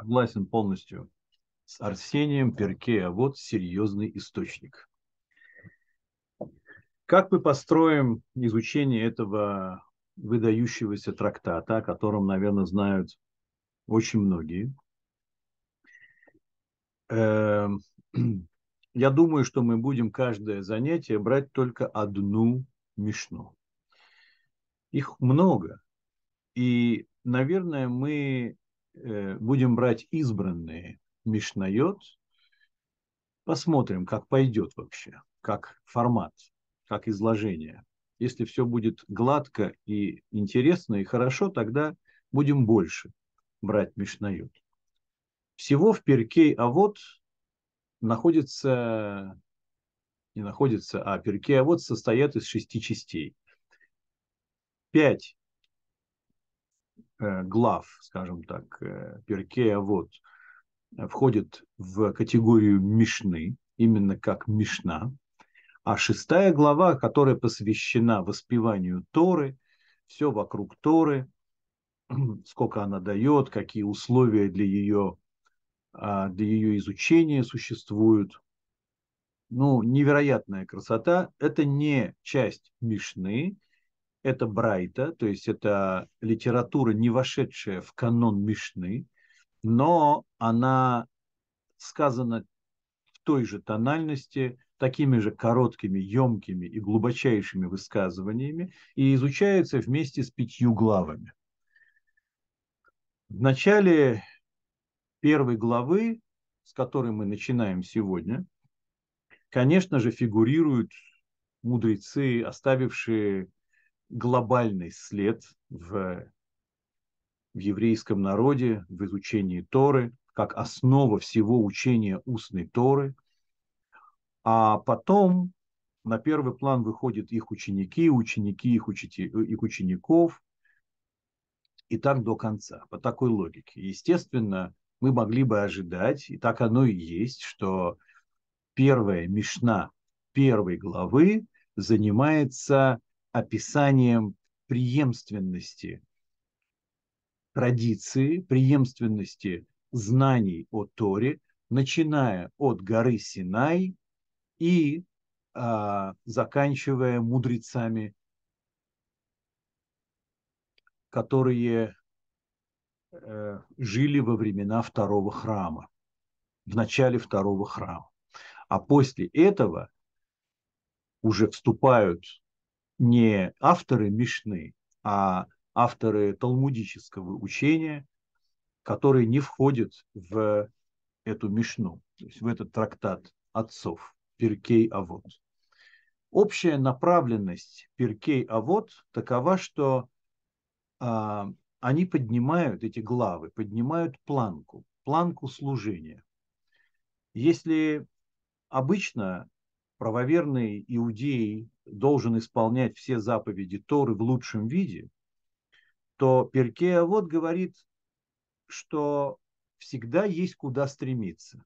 Согласен полностью с Арсением Перке, а вот серьезный источник. Как мы построим изучение этого выдающегося трактата, о котором, наверное, знают очень многие? Эм, я думаю, что мы будем каждое занятие брать только одну мишну. Их много. И, наверное, мы будем брать избранные мишнайот. Посмотрим, как пойдет вообще, как формат, как изложение. Если все будет гладко и интересно и хорошо, тогда будем больше брать мишнайот. Всего в Перкей а вот находится, не находится, а Перкей а вот состоят из шести частей. Пять э, глав, скажем так, э, Перкей а вот входит в категорию Мишны, именно как Мишна. А шестая глава, которая посвящена воспеванию Торы, все вокруг Торы, сколько она дает, какие условия для ее а, для ее изучения существуют. Ну, невероятная красота. Это не часть Мишны, это Брайта, то есть это литература, не вошедшая в канон Мишны, но она сказана в той же тональности, такими же короткими, емкими и глубочайшими высказываниями и изучается вместе с пятью главами. В начале первой главы, с которой мы начинаем сегодня, конечно же, фигурируют мудрецы, оставившие глобальный след в, в еврейском народе, в изучении Торы, как основа всего учения устной Торы. А потом на первый план выходят их ученики, ученики их, учити, их учеников, и так до конца, по такой логике. Естественно, мы могли бы ожидать, и так оно и есть, что первая Мишна первой главы занимается описанием преемственности традиции, преемственности знаний о Торе, начиная от горы Синай и а, заканчивая мудрецами, которые Э, жили во времена второго храма, в начале второго храма. А после этого уже вступают не авторы Мишны, а авторы талмудического учения, которые не входят в эту Мишну, то есть в этот трактат отцов, Перкей Авод. Общая направленность Перкей Авод такова, что а, они поднимают эти главы, поднимают планку, планку служения. Если обычно правоверный иудей должен исполнять все заповеди Торы в лучшем виде, то Перкея вот говорит, что всегда есть куда стремиться.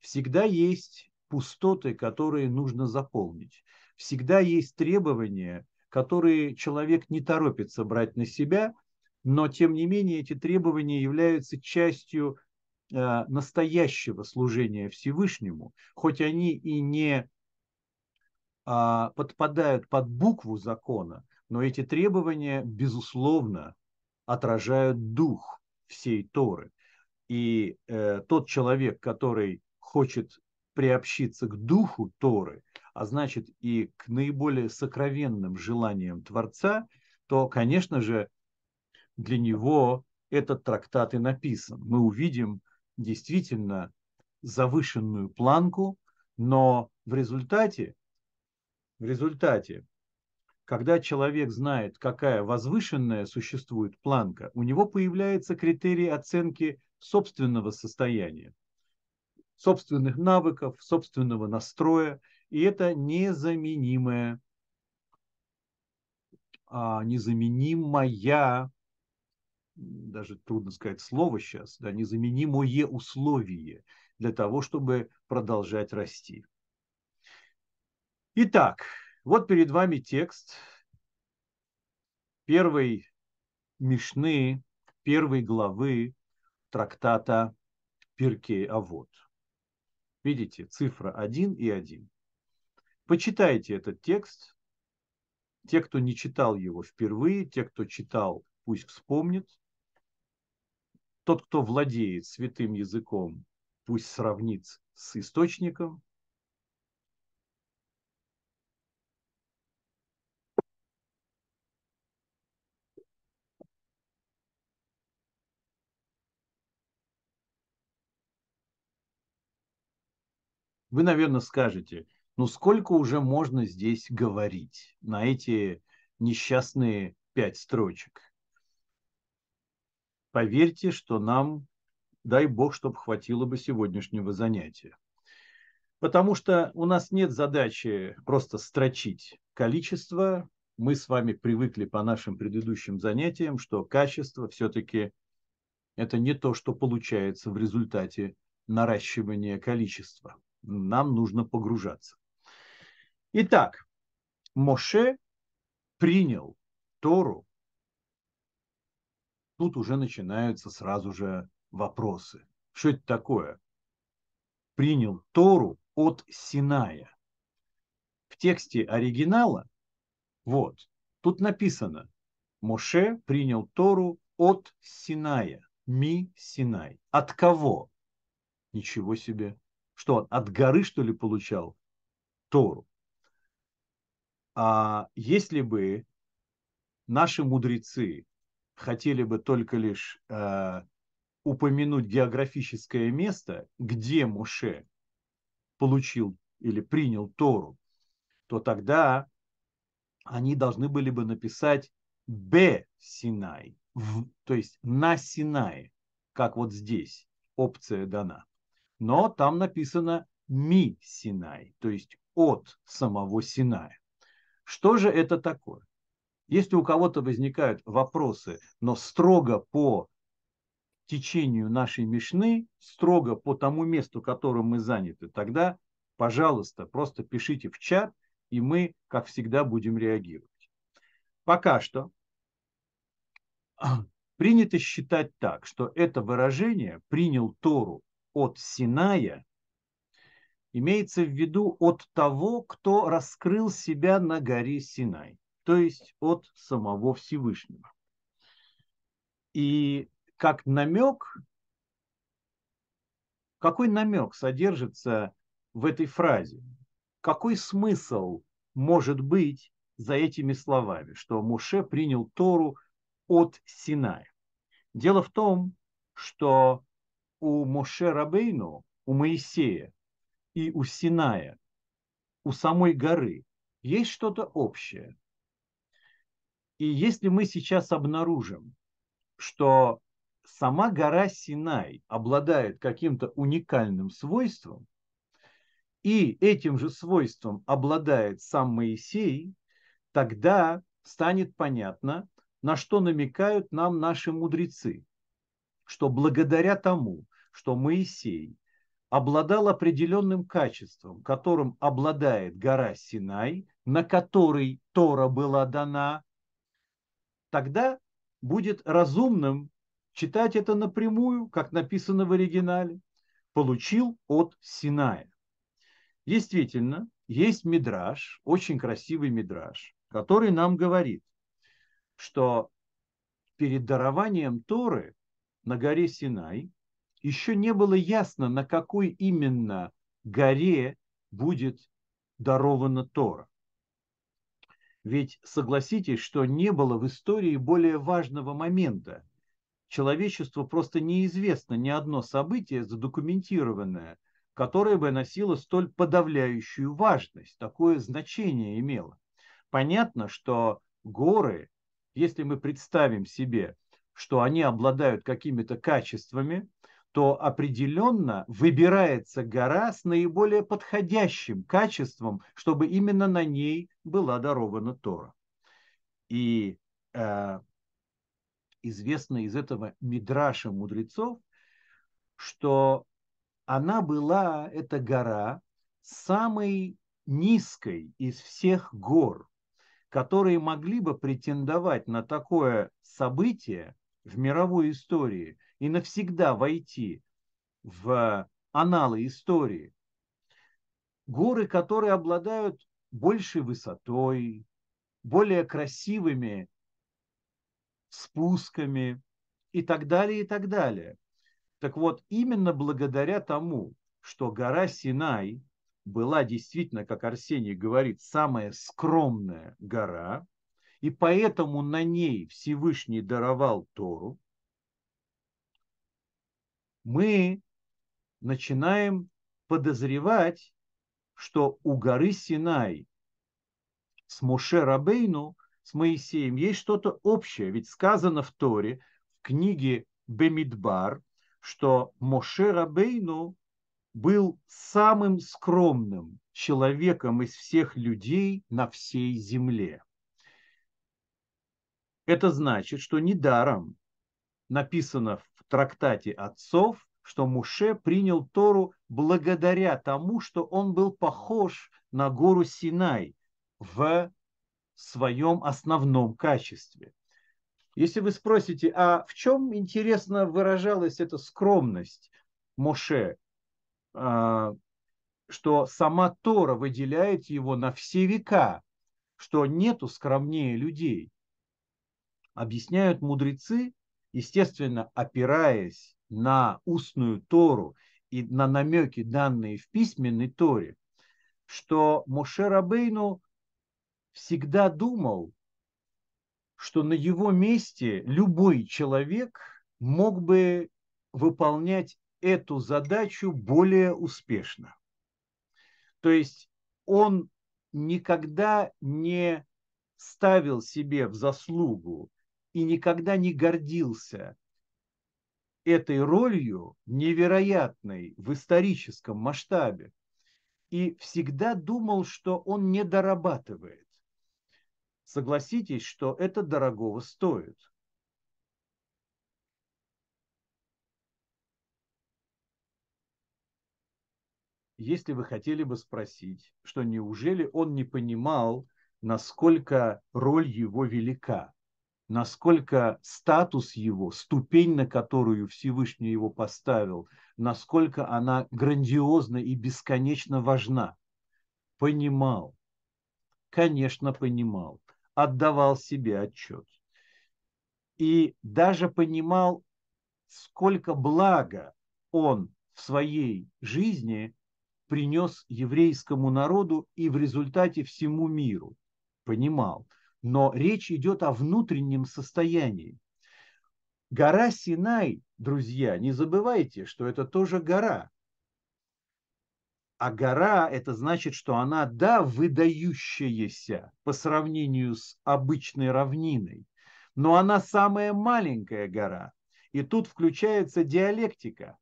Всегда есть пустоты, которые нужно заполнить. Всегда есть требования, которые человек не торопится брать на себя, но тем не менее эти требования являются частью э, настоящего служения Всевышнему, хоть они и не подпадают под букву закона, но эти требования, безусловно, отражают дух всей Торы. И э, тот человек, который хочет приобщиться к духу Торы, а значит и к наиболее сокровенным желаниям Творца, то, конечно же, для него этот трактат и написан. Мы увидим действительно завышенную планку, но в результате, в результате, когда человек знает, какая возвышенная существует планка, у него появляется критерий оценки собственного состояния, собственных навыков, собственного настроя, и это незаменимая, а, незаменимая даже трудно сказать слово сейчас, да, незаменимое условие для того, чтобы продолжать расти. Итак, вот перед вами текст первой Мишны, первой главы трактата Пиркей Авод. Видите, цифра 1 и 1. Почитайте этот текст. Те, кто не читал его впервые, те, кто читал, пусть вспомнит. Тот, кто владеет святым языком, пусть сравнит с источником. Вы, наверное, скажете, ну сколько уже можно здесь говорить на эти несчастные пять строчек? Поверьте, что нам, дай бог, чтобы хватило бы сегодняшнего занятия. Потому что у нас нет задачи просто строчить количество. Мы с вами привыкли по нашим предыдущим занятиям, что качество все-таки это не то, что получается в результате наращивания количества. Нам нужно погружаться. Итак, Моше принял Тору тут уже начинаются сразу же вопросы. Что это такое? Принял Тору от Синая. В тексте оригинала, вот, тут написано, Моше принял Тору от Синая. Ми Синай. От кого? Ничего себе. Что, от горы, что ли, получал Тору? А если бы наши мудрецы хотели бы только лишь э, упомянуть географическое место, где Муше получил или принял Тору, то тогда они должны были бы написать Б Синай, в, то есть на Синае, как вот здесь опция дана. Но там написано Ми Синай, то есть от самого Синая. Что же это такое? Если у кого-то возникают вопросы, но строго по течению нашей Мишны, строго по тому месту, которым мы заняты, тогда, пожалуйста, просто пишите в чат, и мы, как всегда, будем реагировать. Пока что принято считать так, что это выражение «принял Тору от Синая» имеется в виду от того, кто раскрыл себя на горе Синай то есть от самого Всевышнего. И как намек, какой намек содержится в этой фразе? Какой смысл может быть за этими словами, что Муше принял Тору от Синая? Дело в том, что у Моше Рабейну, у Моисея и у Синая, у самой горы есть что-то общее. И если мы сейчас обнаружим, что сама гора Синай обладает каким-то уникальным свойством, и этим же свойством обладает сам Моисей, тогда станет понятно, на что намекают нам наши мудрецы, что благодаря тому, что Моисей обладал определенным качеством, которым обладает гора Синай, на которой Тора была дана, тогда будет разумным читать это напрямую, как написано в оригинале. Получил от Синая. Действительно, есть мидраж, очень красивый мидраж, который нам говорит, что перед дарованием Торы на горе Синай еще не было ясно, на какой именно горе будет дарована Тора. Ведь согласитесь, что не было в истории более важного момента. Человечеству просто неизвестно ни одно событие задокументированное, которое бы носило столь подавляющую важность, такое значение имело. Понятно, что горы, если мы представим себе, что они обладают какими-то качествами, то определенно выбирается гора с наиболее подходящим качеством, чтобы именно на ней была дарована Тора. И э, известно из этого мидраша мудрецов, что она была, эта гора, самой низкой из всех гор, которые могли бы претендовать на такое событие в мировой истории, и навсегда войти в аналы истории. Горы, которые обладают большей высотой, более красивыми спусками и так далее, и так далее. Так вот, именно благодаря тому, что гора Синай была действительно, как Арсений говорит, самая скромная гора, и поэтому на ней Всевышний даровал Тору, мы начинаем подозревать, что у горы Синай с Моше Рабейну, с Моисеем есть что-то общее. Ведь сказано в Торе, в книге Бемидбар, что Моше Рабейну был самым скромным человеком из всех людей на всей земле. Это значит, что недаром написано в трактате отцов, что Муше принял Тору благодаря тому, что он был похож на гору Синай в своем основном качестве. Если вы спросите, а в чем, интересно, выражалась эта скромность Моше, а, что сама Тора выделяет его на все века, что нету скромнее людей. Объясняют мудрецы, естественно, опираясь на устную Тору и на намеки, данные в письменной Торе, что Моше Рабейну всегда думал, что на его месте любой человек мог бы выполнять эту задачу более успешно. То есть он никогда не ставил себе в заслугу и никогда не гордился этой ролью невероятной в историческом масштабе и всегда думал, что он не дорабатывает. Согласитесь, что это дорогого стоит. Если вы хотели бы спросить, что неужели он не понимал, насколько роль его велика, насколько статус его, ступень, на которую Всевышний его поставил, насколько она грандиозна и бесконечно важна. Понимал, конечно, понимал, отдавал себе отчет. И даже понимал, сколько блага он в своей жизни принес еврейскому народу и в результате всему миру. Понимал. Но речь идет о внутреннем состоянии. Гора Синай, друзья, не забывайте, что это тоже гора. А гора – это значит, что она, да, выдающаяся по сравнению с обычной равниной, но она самая маленькая гора. И тут включается диалектика.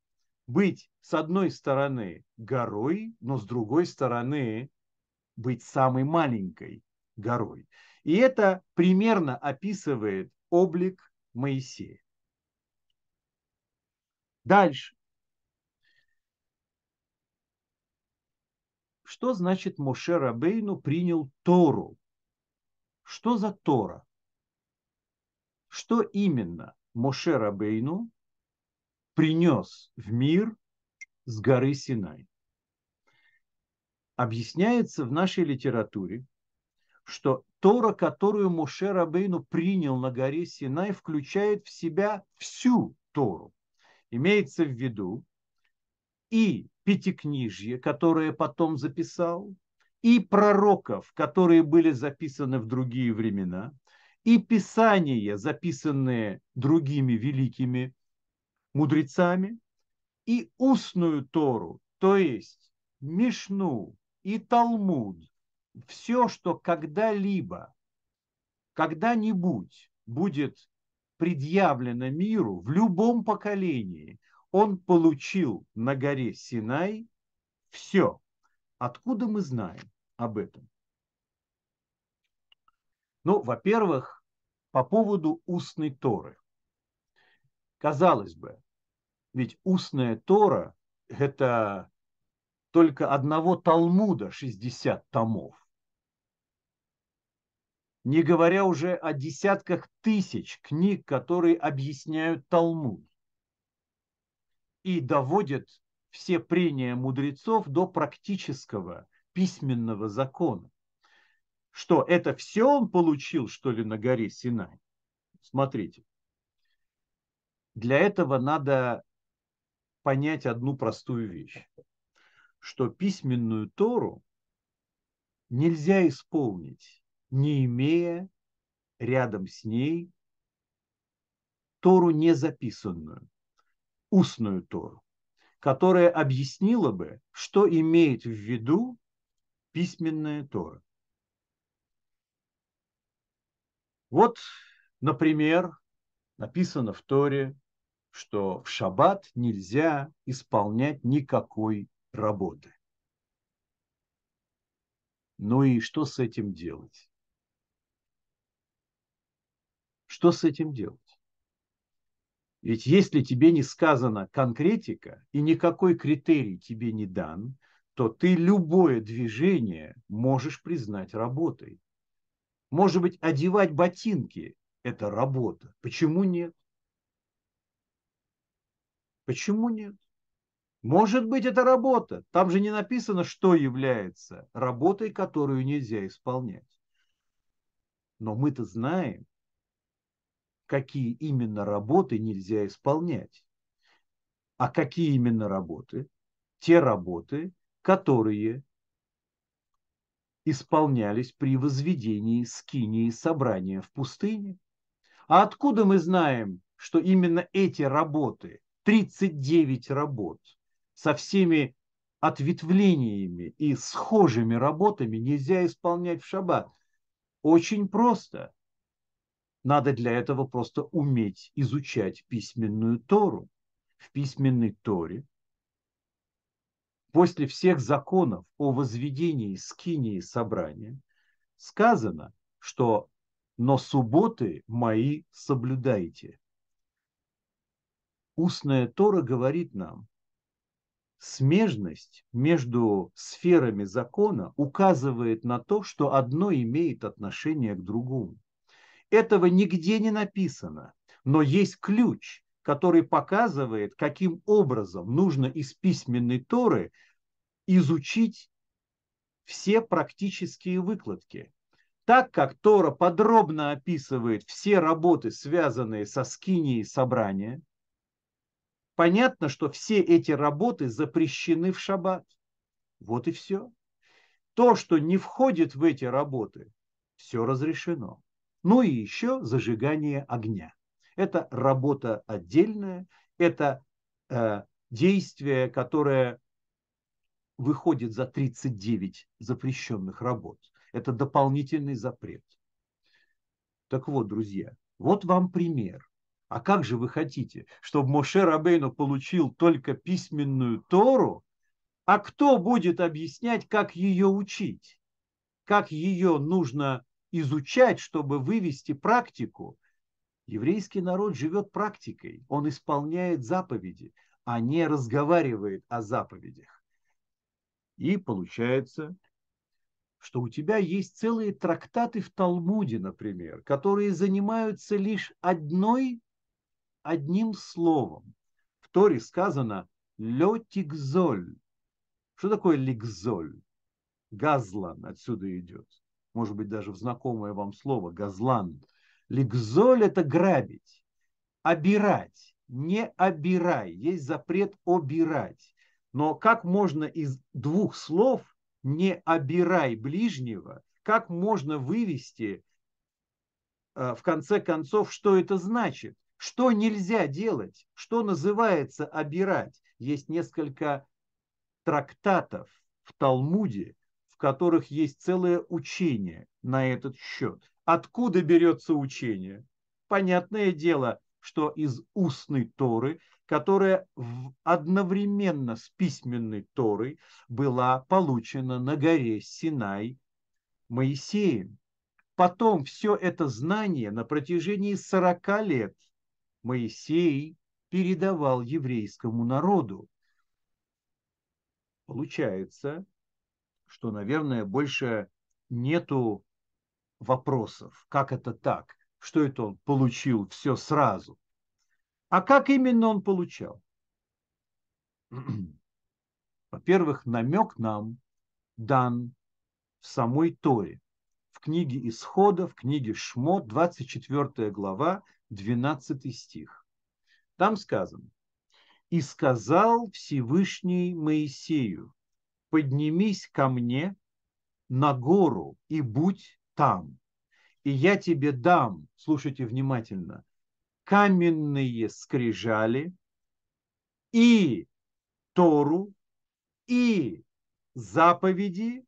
Быть с одной стороны горой, но с другой стороны быть самой маленькой горой. И это примерно описывает облик Моисея. Дальше. Что значит Моше Рабейну принял Тору? Что за Тора? Что именно Моше Рабейну принес в мир с горы Синай? Объясняется в нашей литературе, что Тора, которую Моше Рабейну принял на горе Синай, включает в себя всю Тору. Имеется в виду и Пятикнижье, которое потом записал, и пророков, которые были записаны в другие времена, и писания, записанные другими великими мудрецами, и устную Тору, то есть Мишну и Талмуд, все, что когда-либо, когда-нибудь будет предъявлено миру в любом поколении, он получил на горе Синай все. Откуда мы знаем об этом? Ну, во-первых, по поводу устной Торы. Казалось бы, ведь устная Тора – это только одного Талмуда 60 томов не говоря уже о десятках тысяч книг, которые объясняют Талмуд. и доводят все прения мудрецов до практического письменного закона. Что это все он получил, что ли, на горе Синай? Смотрите. Для этого надо понять одну простую вещь, что письменную Тору нельзя исполнить, не имея рядом с ней Тору не записанную, устную Тору, которая объяснила бы, что имеет в виду письменная Тора. Вот, например, написано в Торе, что в шаббат нельзя исполнять никакой работы. Ну и что с этим делать? Что с этим делать? Ведь если тебе не сказана конкретика и никакой критерий тебе не дан, то ты любое движение можешь признать работой. Может быть, одевать ботинки – это работа. Почему нет? Почему нет? Может быть, это работа. Там же не написано, что является работой, которую нельзя исполнять. Но мы-то знаем, какие именно работы нельзя исполнять. А какие именно работы? Те работы, которые исполнялись при возведении скинии собрания в пустыне. А откуда мы знаем, что именно эти работы, 39 работ, со всеми ответвлениями и схожими работами нельзя исполнять в шаббат? Очень просто. Надо для этого просто уметь изучать письменную Тору. В письменной Торе после всех законов о возведении скинии собрания сказано, что «но субботы мои соблюдайте». Устная Тора говорит нам, смежность между сферами закона указывает на то, что одно имеет отношение к другому. Этого нигде не написано, но есть ключ, который показывает, каким образом нужно из письменной Торы изучить все практические выкладки. Так как Тора подробно описывает все работы, связанные со скинией собрания, понятно, что все эти работы запрещены в шаббат. Вот и все. То, что не входит в эти работы, все разрешено. Ну и еще зажигание огня. Это работа отдельная, это э, действие, которое выходит за 39 запрещенных работ. Это дополнительный запрет. Так вот, друзья, вот вам пример. А как же вы хотите, чтобы Моше Рабейну получил только письменную Тору, а кто будет объяснять, как ее учить? Как ее нужно изучать, чтобы вывести практику. Еврейский народ живет практикой, он исполняет заповеди, а не разговаривает о заповедях. И получается, что у тебя есть целые трактаты в Талмуде, например, которые занимаются лишь одной, одним словом. В Торе сказано «летикзоль». Что такое ликзоль? Газлан отсюда идет может быть, даже в знакомое вам слово, газлан. Ликзоль – это грабить, обирать, не обирай. Есть запрет обирать. Но как можно из двух слов «не обирай ближнего», как можно вывести э, в конце концов, что это значит? Что нельзя делать? Что называется обирать? Есть несколько трактатов в Талмуде, которых есть целое учение на этот счет. Откуда берется учение? Понятное дело, что из устной Торы, которая одновременно с письменной Торой была получена на горе Синай Моисеем. Потом все это знание на протяжении 40 лет Моисей передавал еврейскому народу. Получается, что, наверное, больше нету вопросов, как это так, что это он получил все сразу. А как именно он получал? Во-первых, намек нам дан в самой Торе. В книге Исхода, в книге Шмот, 24 глава, 12 стих. Там сказано, «И сказал Всевышний Моисею, поднимись ко мне на гору и будь там, и я тебе дам, слушайте внимательно, каменные скрижали и Тору и заповеди,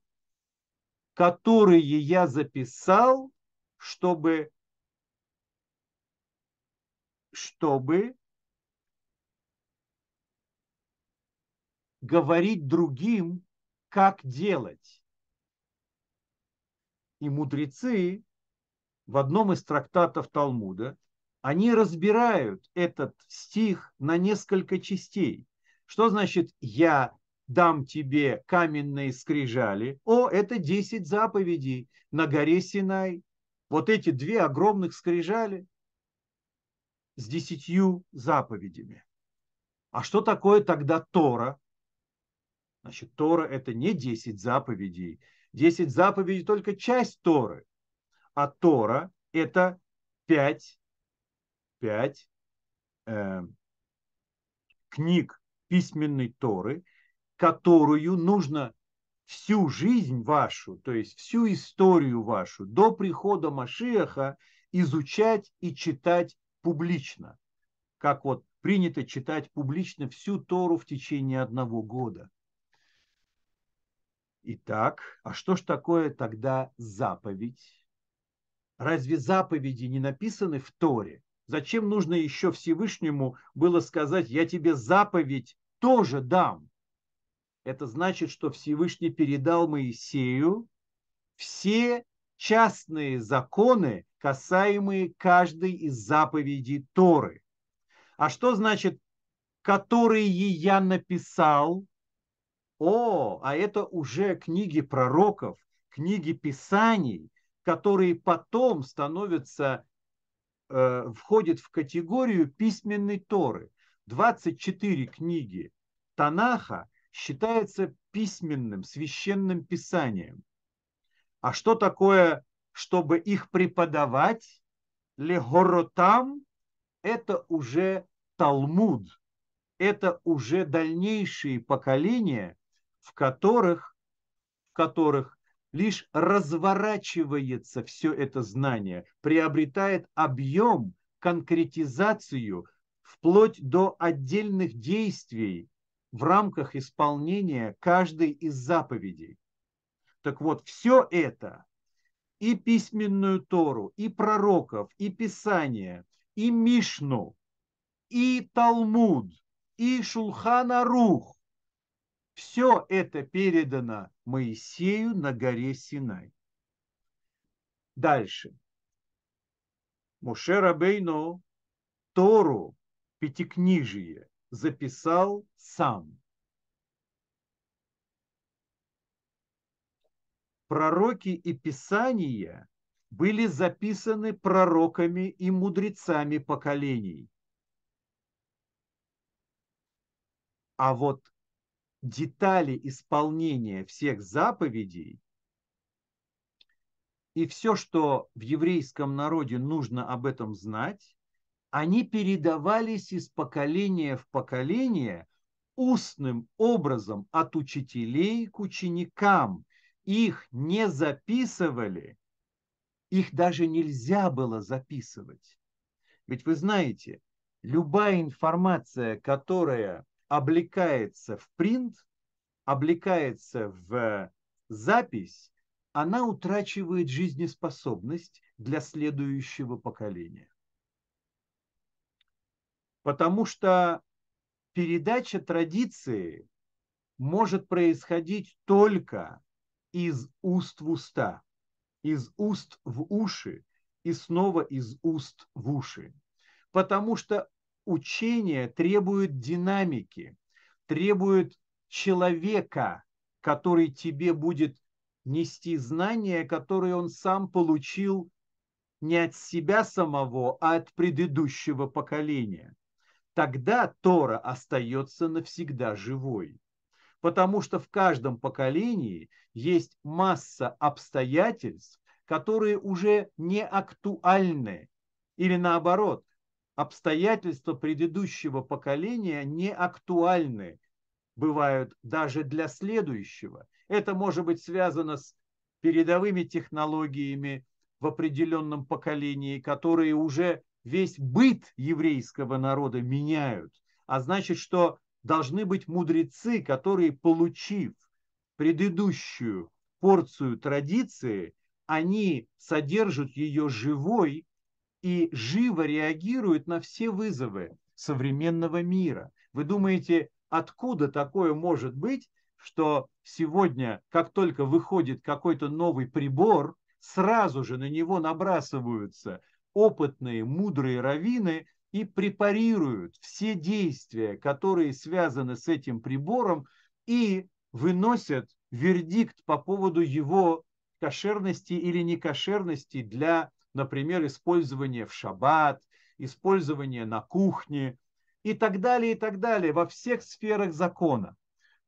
которые я записал, чтобы, чтобы говорить другим, как делать. И мудрецы в одном из трактатов Талмуда, они разбирают этот стих на несколько частей. Что значит «я дам тебе каменные скрижали»? О, это 10 заповедей на горе Синай. Вот эти две огромных скрижали с десятью заповедями. А что такое тогда Тора? Значит, Тора – это не 10 заповедей. 10 заповедей – только часть Торы. А Тора – это 5, 5 э, книг письменной Торы, которую нужно всю жизнь вашу, то есть всю историю вашу до прихода Машиаха изучать и читать публично. Как вот принято читать публично всю Тору в течение одного года. Итак, а что ж такое тогда заповедь? Разве заповеди не написаны в Торе? Зачем нужно еще Всевышнему было сказать, я тебе заповедь тоже дам? Это значит, что Всевышний передал Моисею все частные законы, касаемые каждой из заповедей Торы. А что значит, которые я написал? О, а это уже книги пророков, книги писаний, которые потом становятся, э, входят в категорию письменной Торы. 24 книги Танаха считаются письменным, священным писанием. А что такое, чтобы их преподавать? Легоротам – это уже Талмуд, это уже дальнейшие поколения, в которых, в которых лишь разворачивается все это знание, приобретает объем, конкретизацию, вплоть до отдельных действий в рамках исполнения каждой из заповедей. Так вот, все это, и письменную Тору, и пророков, и Писание, и Мишну, и Талмуд, и Шулхана Рух, все это передано Моисею на горе Синай. Дальше. Муше Рабейно Тору, Пятикнижие, записал сам. Пророки и Писания были записаны пророками и мудрецами поколений. А вот детали исполнения всех заповедей и все, что в еврейском народе нужно об этом знать, они передавались из поколения в поколение устным образом от учителей к ученикам. Их не записывали, их даже нельзя было записывать. Ведь вы знаете, любая информация, которая облекается в принт, облекается в запись, она утрачивает жизнеспособность для следующего поколения. Потому что передача традиции может происходить только из уст в уста, из уст в уши и снова из уст в уши. Потому что учение требует динамики, требует человека, который тебе будет нести знания, которые он сам получил не от себя самого, а от предыдущего поколения. тогда Тора остается навсегда живой. Потому что в каждом поколении есть масса обстоятельств, которые уже не актуальны. Или наоборот, обстоятельства предыдущего поколения не актуальны, бывают даже для следующего. Это может быть связано с передовыми технологиями в определенном поколении, которые уже весь быт еврейского народа меняют. А значит, что должны быть мудрецы, которые, получив предыдущую порцию традиции, они содержат ее живой и живо реагируют на все вызовы современного мира. Вы думаете, откуда такое может быть, что сегодня, как только выходит какой-то новый прибор, сразу же на него набрасываются опытные, мудрые раввины и препарируют все действия, которые связаны с этим прибором, и выносят вердикт по поводу его кошерности или некошерности для, например, использования в шаббат, использования на кухне, и так далее, и так далее, во всех сферах закона.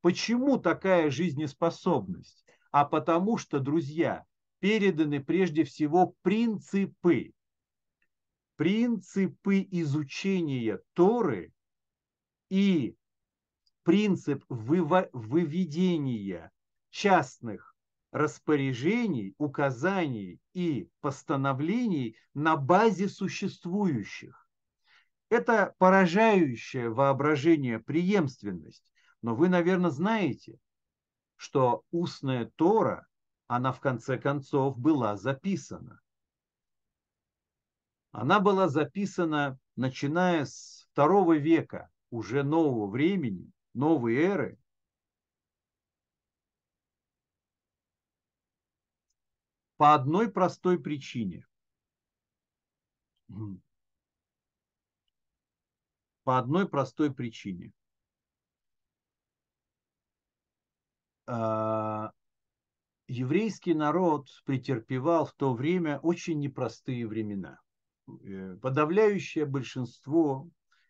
Почему такая жизнеспособность? А потому что, друзья, переданы прежде всего принципы. Принципы изучения Торы и принцип выведения частных распоряжений, указаний и постановлений на базе существующих. Это поражающее воображение преемственность. Но вы, наверное, знаете, что устная Тора, она в конце концов была записана. Она была записана, начиная с второго века, уже нового времени, новой эры. По одной простой причине по одной простой причине. А, еврейский народ претерпевал в то время очень непростые времена. Э, подавляющее большинство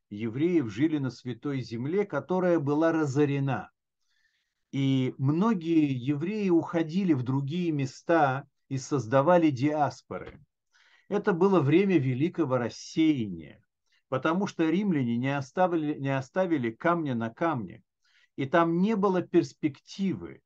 евреев жили на Святой Земле, которая была разорена. И многие евреи уходили в другие места и создавали диаспоры. Это было время великого рассеяния потому что римляне не оставили, не оставили камня на камне, и там не было перспективы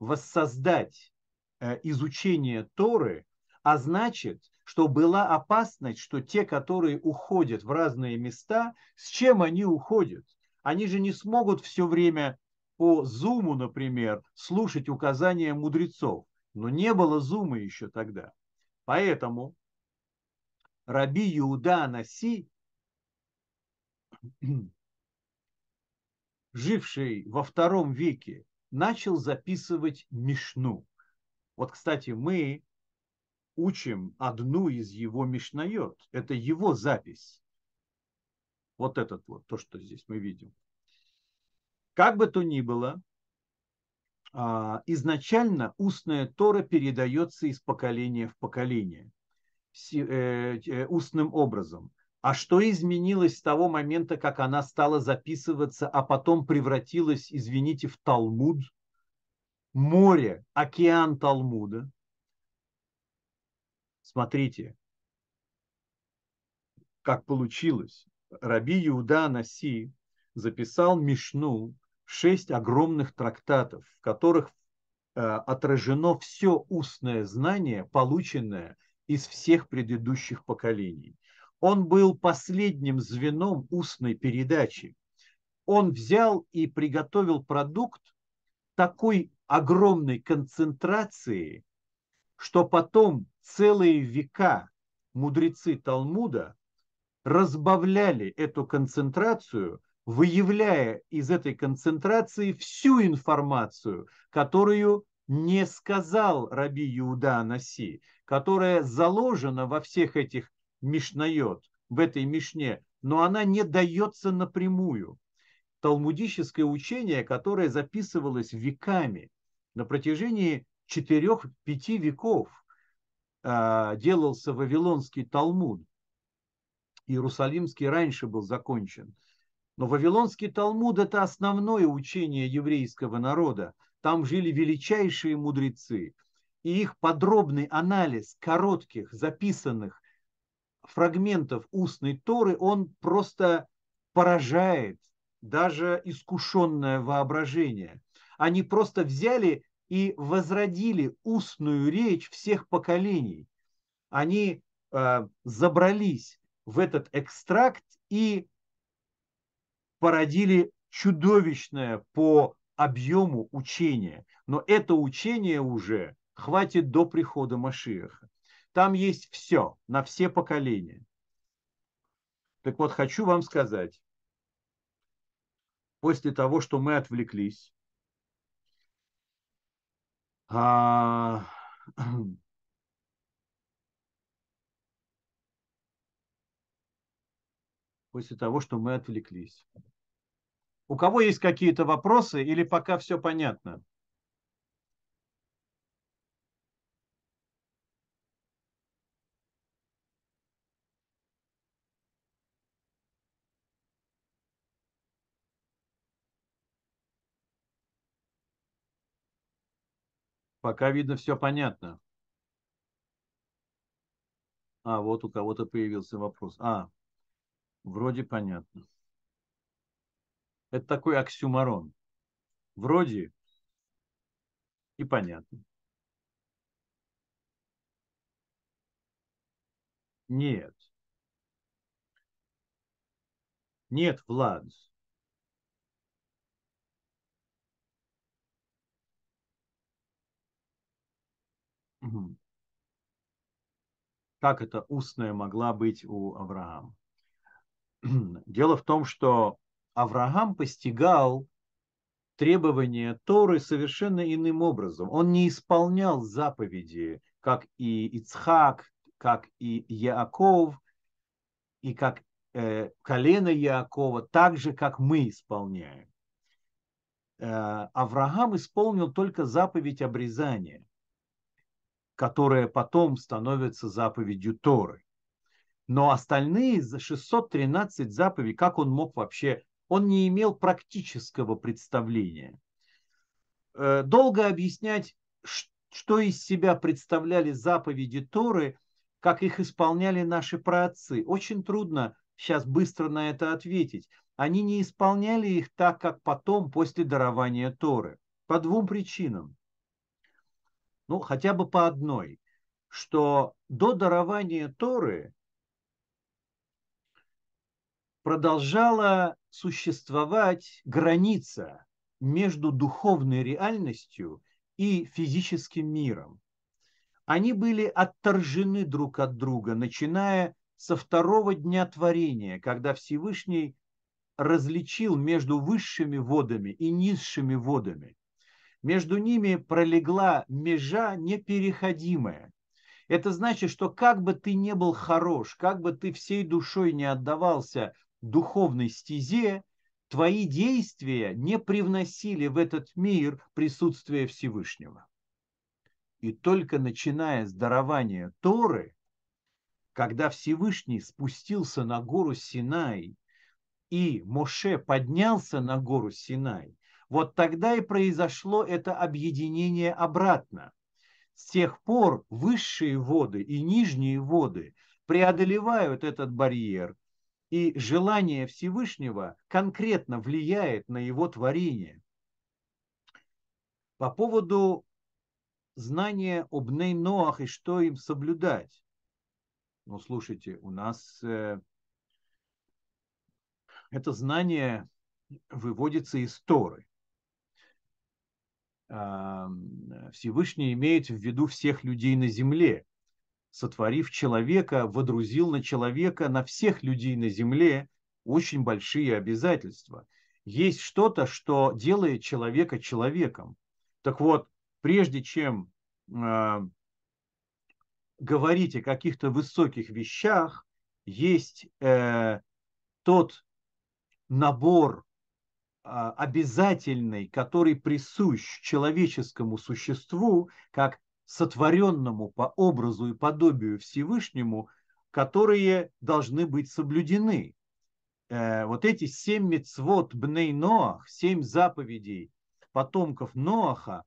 воссоздать э, изучение Торы, а значит, что была опасность, что те, которые уходят в разные места, с чем они уходят? Они же не смогут все время по зуму, например, слушать указания мудрецов. Но не было зума еще тогда. Поэтому Раби Иуда Анаси живший во втором веке, начал записывать Мишну. Вот, кстати, мы учим одну из его Мишнает. Это его запись. Вот этот вот, то, что здесь мы видим. Как бы то ни было, изначально устная Тора передается из поколения в поколение э, э, устным образом. А что изменилось с того момента, как она стала записываться, а потом превратилась, извините, в Талмуд? Море, океан Талмуда. Смотрите, как получилось. Раби Иуда Наси записал Мишну, шесть огромных трактатов, в которых э, отражено все устное знание, полученное из всех предыдущих поколений. Он был последним звеном устной передачи. Он взял и приготовил продукт такой огромной концентрации, что потом целые века мудрецы Талмуда разбавляли эту концентрацию, выявляя из этой концентрации всю информацию, которую не сказал Раби Иуда Анаси, которая заложена во всех этих Мишнает, в этой Мишне, но она не дается напрямую. Талмудическое учение, которое записывалось веками, на протяжении четырех-пяти веков а, делался Вавилонский Талмуд. Иерусалимский раньше был закончен. Но Вавилонский Талмуд – это основное учение еврейского народа. Там жили величайшие мудрецы. И их подробный анализ коротких, записанных фрагментов устной Торы, он просто поражает даже искушенное воображение. Они просто взяли и возродили устную речь всех поколений. Они э, забрались в этот экстракт и породили чудовищное по объему учение. Но это учение уже хватит до прихода Машиаха. Там есть все, на все поколения. Так вот, хочу вам сказать, после того, что мы отвлеклись, а, после того, что мы отвлеклись. У кого есть какие-то вопросы или пока все понятно? Пока видно все понятно. А, вот у кого-то появился вопрос. А, вроде понятно. Это такой оксюмарон. Вроде и понятно. Нет. Нет, Влад. Как это устная могла быть у Авраама? Дело в том, что Авраам постигал требования Торы совершенно иным образом. Он не исполнял заповеди, как и Ицхак, как и Яаков, и как э, колено Яакова, так же, как мы исполняем. Э, Авраам исполнил только заповедь обрезания, которая потом становится заповедью Торы. Но остальные за 613 заповедей, как он мог вообще он не имел практического представления. Э, долго объяснять, что из себя представляли заповеди Торы, как их исполняли наши праотцы. Очень трудно сейчас быстро на это ответить. Они не исполняли их так, как потом, после дарования Торы. По двум причинам. Ну, хотя бы по одной. Что до дарования Торы продолжала существовать граница между духовной реальностью и физическим миром. Они были отторжены друг от друга, начиная со второго дня творения, когда Всевышний различил между высшими водами и низшими водами. Между ними пролегла межа непереходимая. Это значит, что как бы ты не был хорош, как бы ты всей душой не отдавался духовной стезе, твои действия не привносили в этот мир присутствие Всевышнего. И только начиная с дарования Торы, когда Всевышний спустился на гору Синай, и Моше поднялся на гору Синай, вот тогда и произошло это объединение обратно. С тех пор высшие воды и нижние воды преодолевают этот барьер и желание Всевышнего конкретно влияет на его творение. По поводу знания об Ней-Ноах и что им соблюдать. Ну, слушайте, у нас э, это знание выводится из Торы. Всевышний имеет в виду всех людей на земле сотворив человека, водрузил на человека, на всех людей на земле очень большие обязательства. Есть что-то, что делает человека человеком. Так вот, прежде чем э, говорить о каких-то высоких вещах, есть э, тот набор э, обязательный, который присущ человеческому существу, как сотворенному по образу и подобию Всевышнему, которые должны быть соблюдены. э, вот эти семь мецвод бней Ноах, семь заповедей потомков Ноаха,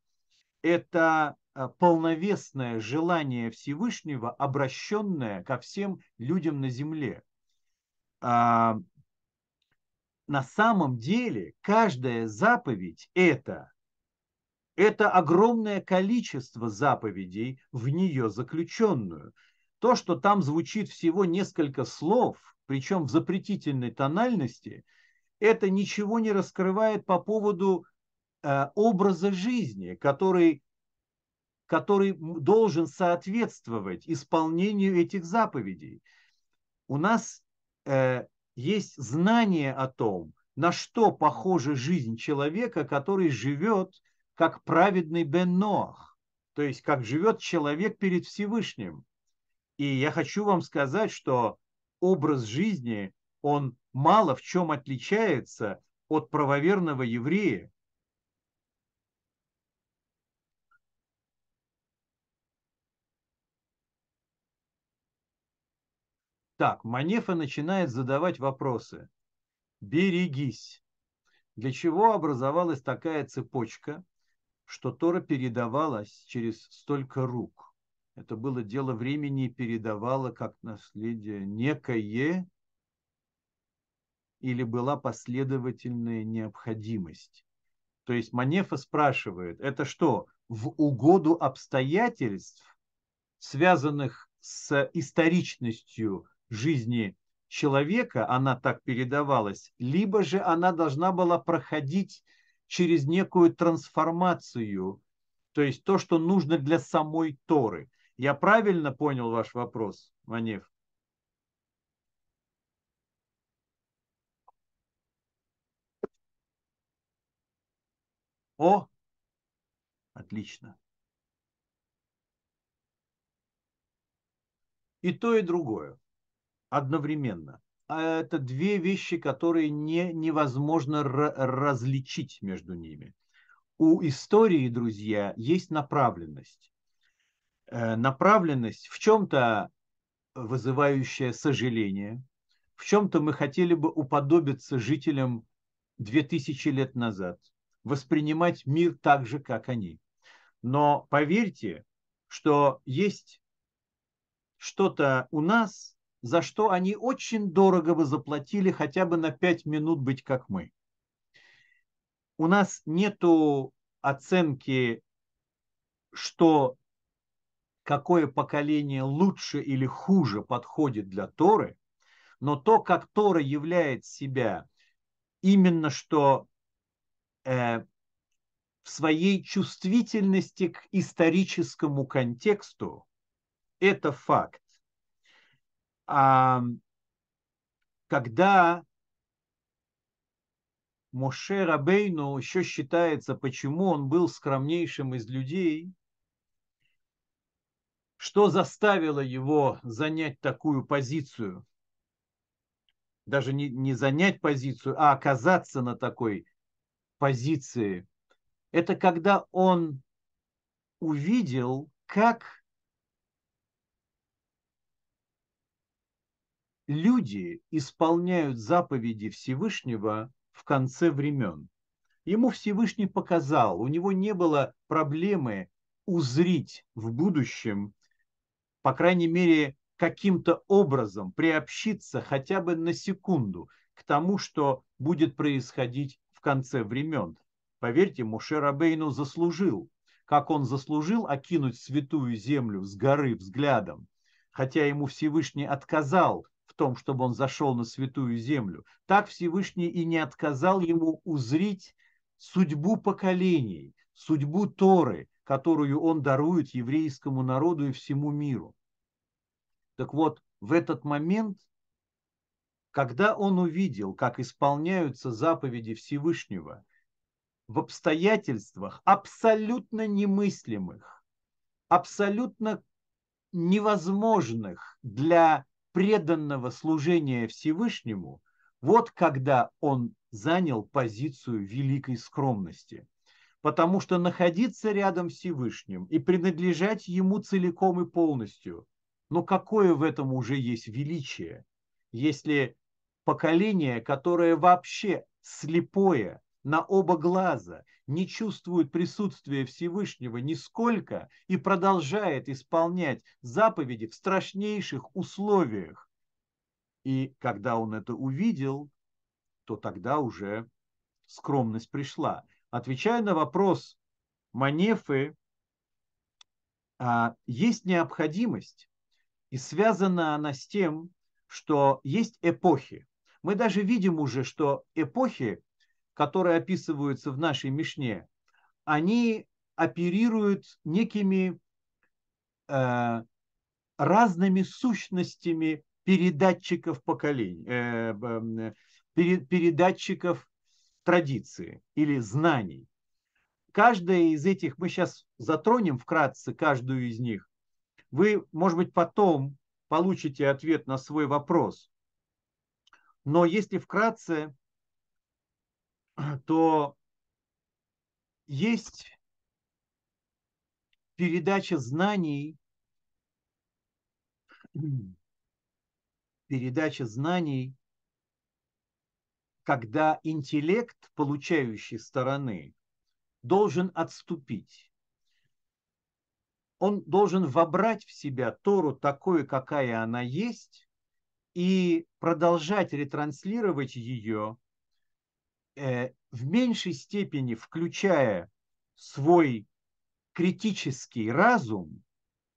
это э, полновесное желание Всевышнего, обращенное ко всем людям на земле. А, на самом деле каждая заповедь это это огромное количество заповедей в нее заключенную. То, что там звучит всего несколько слов, причем в запретительной тональности, это ничего не раскрывает по поводу э, образа жизни, который, который должен соответствовать исполнению этих заповедей. У нас э, есть знание о том, на что похожа жизнь человека, который живет как праведный Бен Ноах, то есть как живет человек перед Всевышним. И я хочу вам сказать, что образ жизни, он мало в чем отличается от правоверного еврея. Так, Манефа начинает задавать вопросы. Берегись. Для чего образовалась такая цепочка? Что Тора передавалась через столько рук. Это было дело времени и передавало как наследие некое или была последовательная необходимость. То есть Манефа спрашивает, это что, в угоду обстоятельств, связанных с историчностью жизни человека, она так передавалась, либо же она должна была проходить через некую трансформацию, то есть то, что нужно для самой Торы. Я правильно понял ваш вопрос, Манев? О, отлично. И то, и другое одновременно. А это две вещи, которые не, невозможно различить между ними. У истории, друзья, есть направленность. Э, направленность в чем-то вызывающая сожаление, в чем-то мы хотели бы уподобиться жителям 2000 лет назад, воспринимать мир так же, как они. Но поверьте, что есть что-то у нас, за что они очень дорого бы заплатили хотя бы на пять минут быть как мы. У нас нету оценки, что какое поколение лучше или хуже подходит для Торы, но то, как Тора являет себя именно что э, в своей чувствительности к историческому контексту, это факт. А когда Моше Рабейну еще считается, почему он был скромнейшим из людей, что заставило его занять такую позицию? Даже не, не занять позицию, а оказаться на такой позиции. Это когда он увидел, как люди исполняют заповеди Всевышнего в конце времен. Ему Всевышний показал, у него не было проблемы узрить в будущем, по крайней мере, каким-то образом приобщиться хотя бы на секунду к тому, что будет происходить в конце времен. Поверьте, Муше Рабейну заслужил. Как он заслужил окинуть святую землю с горы взглядом, хотя ему Всевышний отказал том, чтобы он зашел на святую землю, так Всевышний и не отказал ему узрить судьбу поколений, судьбу Торы, которую он дарует еврейскому народу и всему миру. Так вот, в этот момент, когда он увидел, как исполняются заповеди Всевышнего в обстоятельствах абсолютно немыслимых, абсолютно невозможных для преданного служения Всевышнему, вот когда он занял позицию великой скромности. Потому что находиться рядом Всевышним и принадлежать ему целиком и полностью, но какое в этом уже есть величие, если поколение, которое вообще слепое на оба глаза, не чувствует присутствия Всевышнего нисколько и продолжает исполнять заповеди в страшнейших условиях. И когда он это увидел, то тогда уже скромность пришла. Отвечая на вопрос Манефы, а, есть необходимость, и связана она с тем, что есть эпохи. Мы даже видим уже, что эпохи, которые описываются в нашей Мишне, они оперируют некими э, разными сущностями передатчиков поколений, э, э, передатчиков традиции или знаний. Каждая из этих, мы сейчас затронем вкратце каждую из них. Вы, может быть, потом получите ответ на свой вопрос. Но если вкратце, то есть передача знаний, передача знаний, когда интеллект получающей стороны должен отступить. Он должен вобрать в себя Тору такой, какая она есть, и продолжать ретранслировать ее в меньшей степени, включая свой критический разум,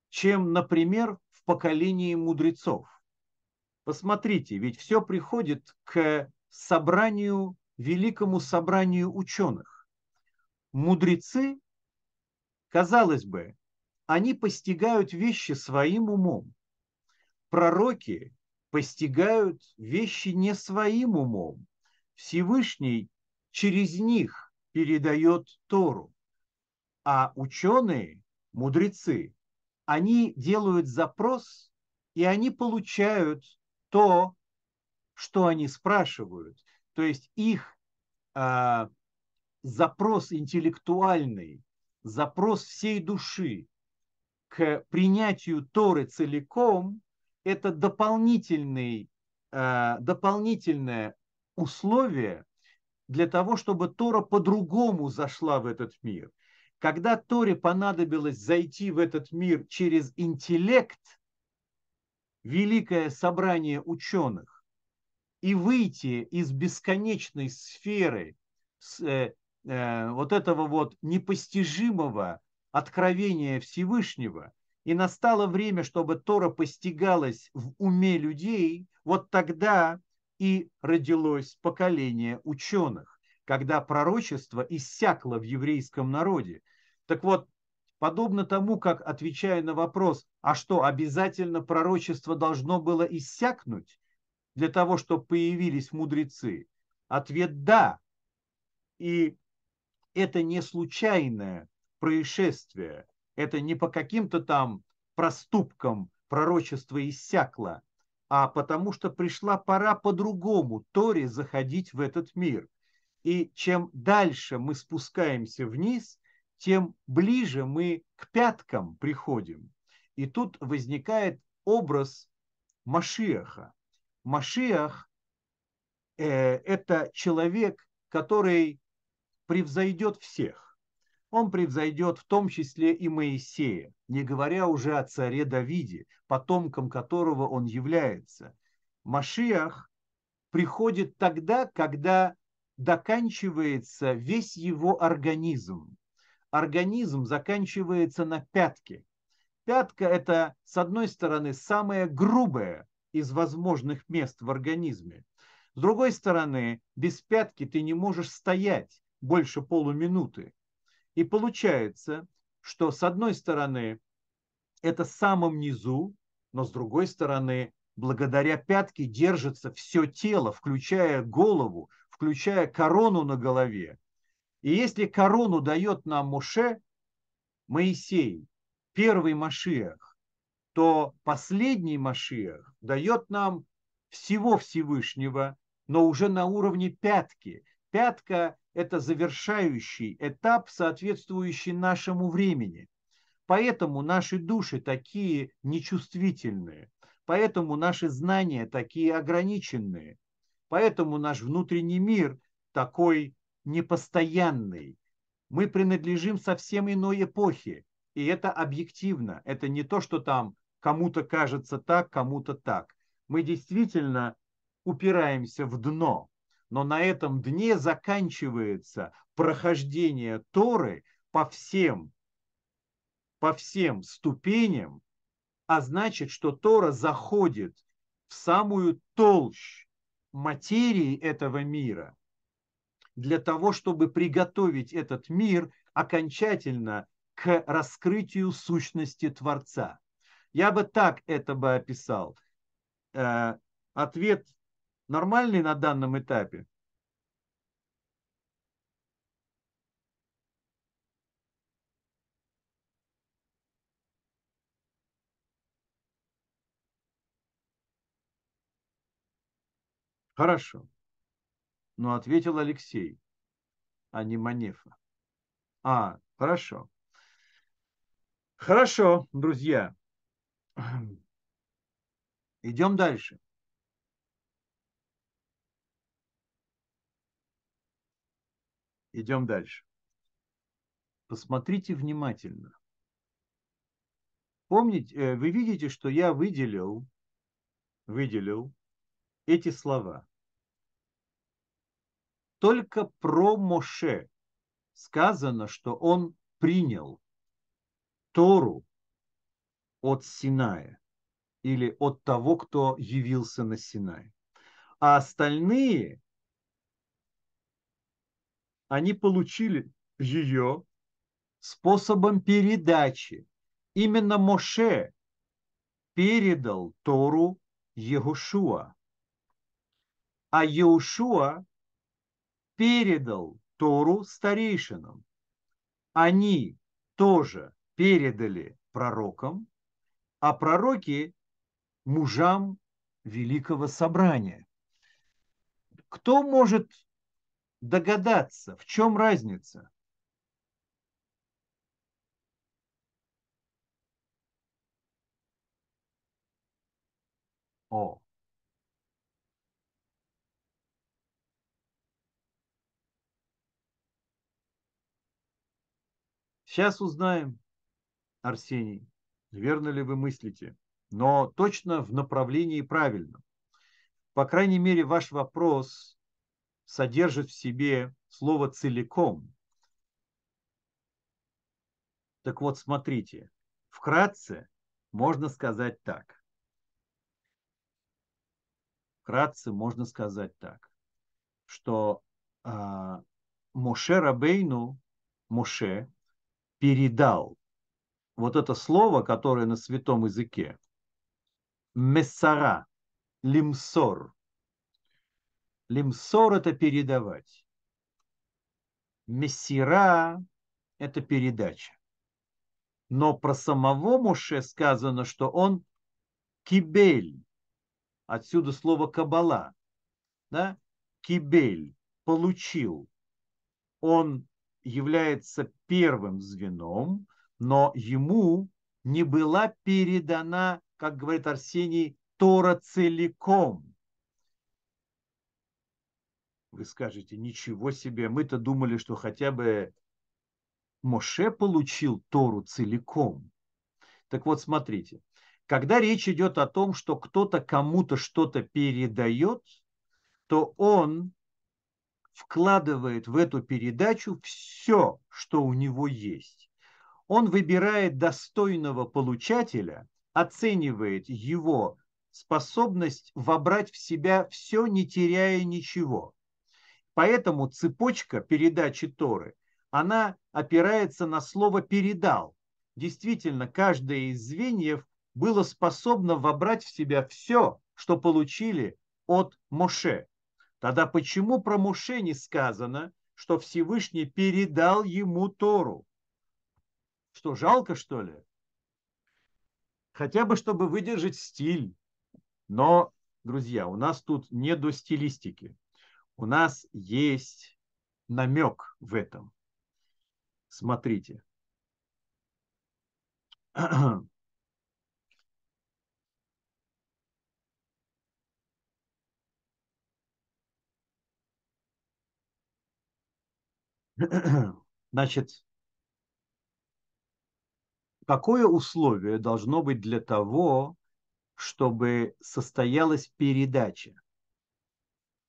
чем, например, в поколении мудрецов. Посмотрите, ведь все приходит к собранию, великому собранию ученых. Мудрецы, казалось бы, они постигают вещи своим умом. Пророки постигают вещи не своим умом. Всевышний через них передает Тору. А ученые, мудрецы, они делают запрос, и они получают то, что они спрашивают. То есть их э, запрос интеллектуальный, запрос всей души, к принятию Торы целиком, это дополнительный, э, дополнительное условие для того, чтобы Тора по-другому зашла в этот мир. Когда Торе понадобилось зайти в этот мир через интеллект, великое собрание ученых, и выйти из бесконечной сферы э, э, вот этого вот непостижимого откровение Всевышнего, и настало время, чтобы Тора постигалась в уме людей, вот тогда и родилось поколение ученых, когда пророчество иссякло в еврейском народе. Так вот, подобно тому, как, отвечая на вопрос, а что, обязательно пророчество должно было иссякнуть для того, чтобы появились мудрецы? Ответ – да. И это не случайное происшествия. Это не по каким-то там проступкам пророчество иссякло, а потому что пришла пора по-другому Торе заходить в этот мир. И чем дальше мы спускаемся вниз, тем ближе мы к пяткам приходим. И тут возникает образ Машиаха. Машиах э, – это человек, который превзойдет всех он превзойдет в том числе и Моисея, не говоря уже о царе Давиде, потомком которого он является. Машиах приходит тогда, когда доканчивается весь его организм. Организм заканчивается на пятке. Пятка – это, с одной стороны, самое грубое из возможных мест в организме. С другой стороны, без пятки ты не можешь стоять больше полуминуты. И получается, что с одной стороны это самом низу, но с другой стороны, благодаря пятке держится все тело, включая голову, включая корону на голове. И если корону дает нам Муше, Моисей, первый Машиах, то последний Машиах дает нам всего Всевышнего, но уже на уровне пятки. Пятка это завершающий этап, соответствующий нашему времени. Поэтому наши души такие нечувствительные, поэтому наши знания такие ограниченные. Поэтому наш внутренний мир такой непостоянный. Мы принадлежим совсем иной эпохе. И это объективно. Это не то, что там кому-то кажется так, кому-то так. Мы действительно упираемся в дно. Но на этом дне заканчивается прохождение Торы по всем, по всем ступеням, а значит, что Тора заходит в самую толщь материи этого мира для того, чтобы приготовить этот мир окончательно к раскрытию сущности Творца. Я бы так это бы описал. Э, ответ нормальный на данном этапе? Хорошо. Но ответил Алексей, а не Манефа. А, хорошо. Хорошо, друзья. Идем дальше. Идем дальше. Посмотрите внимательно. Помните, э, вы видите, что я выделил, выделил эти слова. Только про Моше сказано, что он принял Тору от Синая или от того, кто явился на Синае. А остальные они получили ее способом передачи. Именно Моше передал Тору Егушуа, а Егушуа передал Тору старейшинам. Они тоже передали пророкам, а пророки мужам великого собрания. Кто может догадаться, в чем разница. О. Сейчас узнаем, Арсений, верно ли вы мыслите, но точно в направлении правильном. По крайней мере, ваш вопрос содержит в себе слово целиком. Так вот, смотрите, вкратце можно сказать так. Вкратце можно сказать так, что а, Моше Рабейну, Моше, передал вот это слово, которое на святом языке, мессара, лимсор, Лимсор – это передавать. Мессира – это передача. Но про самого Моше сказано, что он кибель. Отсюда слово кабала. Да? Кибель – получил. Он является первым звеном, но ему не была передана, как говорит Арсений, Тора целиком. Вы скажете, ничего себе, мы-то думали, что хотя бы Моше получил Тору целиком. Так вот, смотрите, когда речь идет о том, что кто-то кому-то что-то передает, то он вкладывает в эту передачу все, что у него есть. Он выбирает достойного получателя, оценивает его способность вобрать в себя все, не теряя ничего. Поэтому цепочка передачи Торы, она опирается на слово «передал». Действительно, каждое из звеньев было способно вобрать в себя все, что получили от Моше. Тогда почему про Моше не сказано, что Всевышний передал ему Тору? Что, жалко, что ли? Хотя бы, чтобы выдержать стиль. Но, друзья, у нас тут не до стилистики у нас есть намек в этом. Смотрите. Значит, какое условие должно быть для того, чтобы состоялась передача?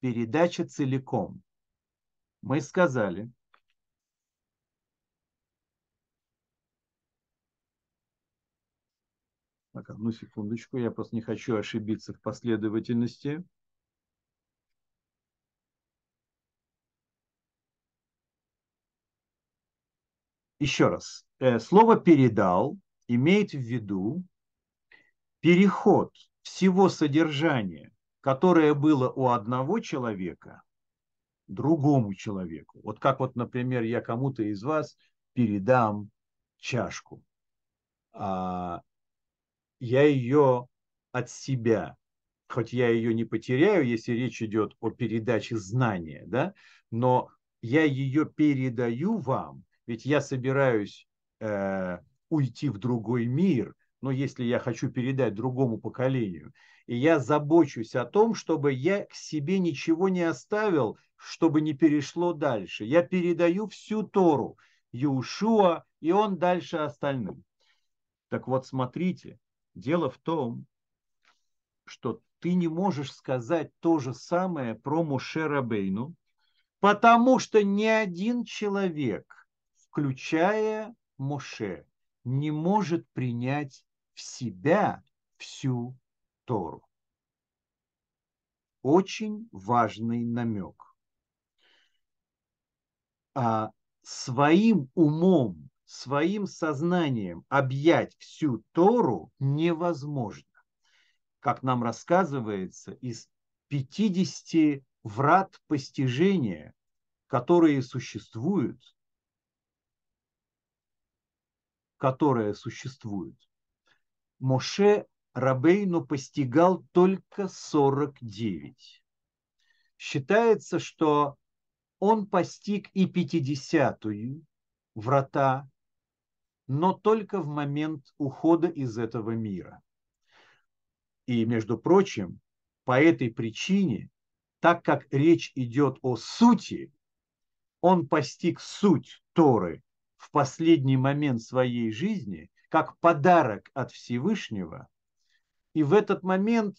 Передача целиком. Мы сказали, Так, одну секундочку, я просто не хочу ошибиться в последовательности. Еще раз. Э, слово «передал» имеет в виду переход всего содержания, которое было у одного человека, другому человеку. Вот как вот, например, я кому-то из вас передам чашку. А я ее от себя, хоть я ее не потеряю, если речь идет о передаче знания, да, но я ее передаю вам, ведь я собираюсь э, уйти в другой мир, но если я хочу передать другому поколению, и я забочусь о том, чтобы я к себе ничего не оставил, чтобы не перешло дальше. Я передаю всю Тору Иушуа, и он дальше остальным. Так вот, смотрите, Дело в том, что ты не можешь сказать то же самое про Муше Рабейну, потому что ни один человек, включая Муше, не может принять в себя всю Тору. Очень важный намек. А своим умом своим сознанием объять всю Тору невозможно. Как нам рассказывается, из 50 врат постижения, которые существуют, которые существуют, Моше Рабейну постигал только 49. Считается, что он постиг и 50-ю врата но только в момент ухода из этого мира. И, между прочим, по этой причине, так как речь идет о сути, он постиг суть Торы в последний момент своей жизни как подарок от Всевышнего, и в этот момент,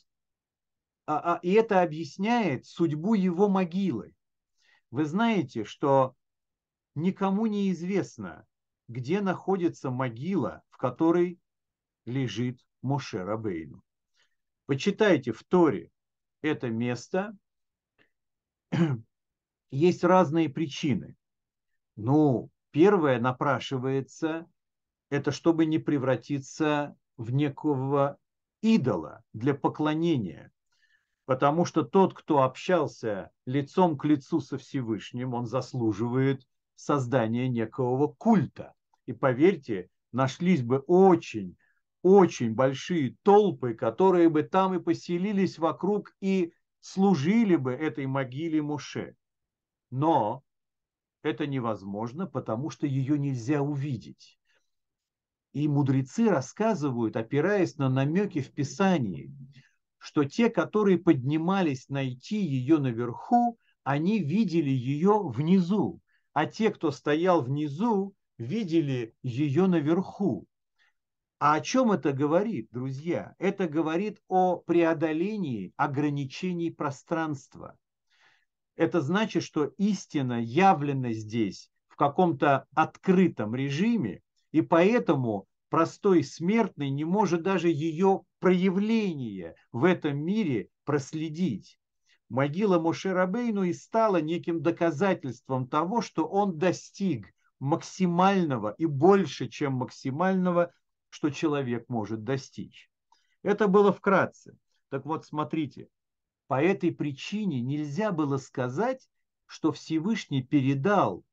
а, а, и это объясняет судьбу его могилы. Вы знаете, что никому не известно, где находится могила, в которой лежит Моше Рабейну. Почитайте в Торе это место. Есть разные причины. Ну, первое напрашивается, это чтобы не превратиться в некого идола для поклонения. Потому что тот, кто общался лицом к лицу со Всевышним, он заслуживает создания некого культа. И поверьте, нашлись бы очень, очень большие толпы, которые бы там и поселились вокруг и служили бы этой могиле Муше. Но это невозможно, потому что ее нельзя увидеть. И мудрецы рассказывают, опираясь на намеки в Писании, что те, которые поднимались найти ее наверху, они видели ее внизу а те, кто стоял внизу, видели ее наверху. А о чем это говорит, друзья? Это говорит о преодолении ограничений пространства. Это значит, что истина явлена здесь в каком-то открытом режиме, и поэтому простой смертный не может даже ее проявление в этом мире проследить могила Моше Рабейну и стала неким доказательством того, что он достиг максимального и больше, чем максимального, что человек может достичь. Это было вкратце. Так вот, смотрите, по этой причине нельзя было сказать, что Всевышний передал,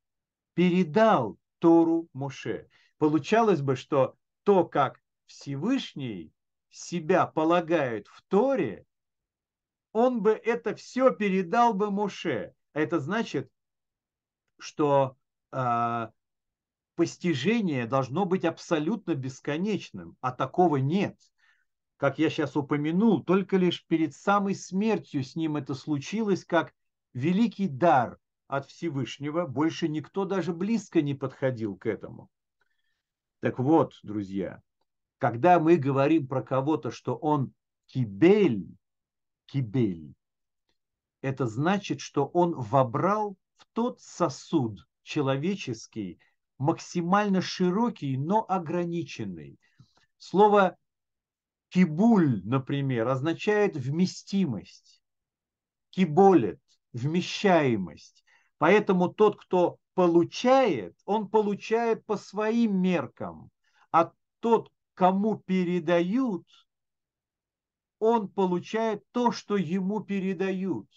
передал Тору Моше. Получалось бы, что то, как Всевышний себя полагает в Торе, он бы это все передал бы Моше. Это значит, что э, постижение должно быть абсолютно бесконечным, а такого нет. Как я сейчас упомянул, только лишь перед самой смертью с ним это случилось, как великий дар от Всевышнего, больше никто даже близко не подходил к этому. Так вот, друзья, когда мы говорим про кого-то, что он кибель, кибель, это значит, что он вобрал в тот сосуд человеческий, максимально широкий, но ограниченный. Слово кибуль, например, означает вместимость. Киболет – вмещаемость. Поэтому тот, кто получает, он получает по своим меркам. А тот, кому передают, он получает то, что ему передают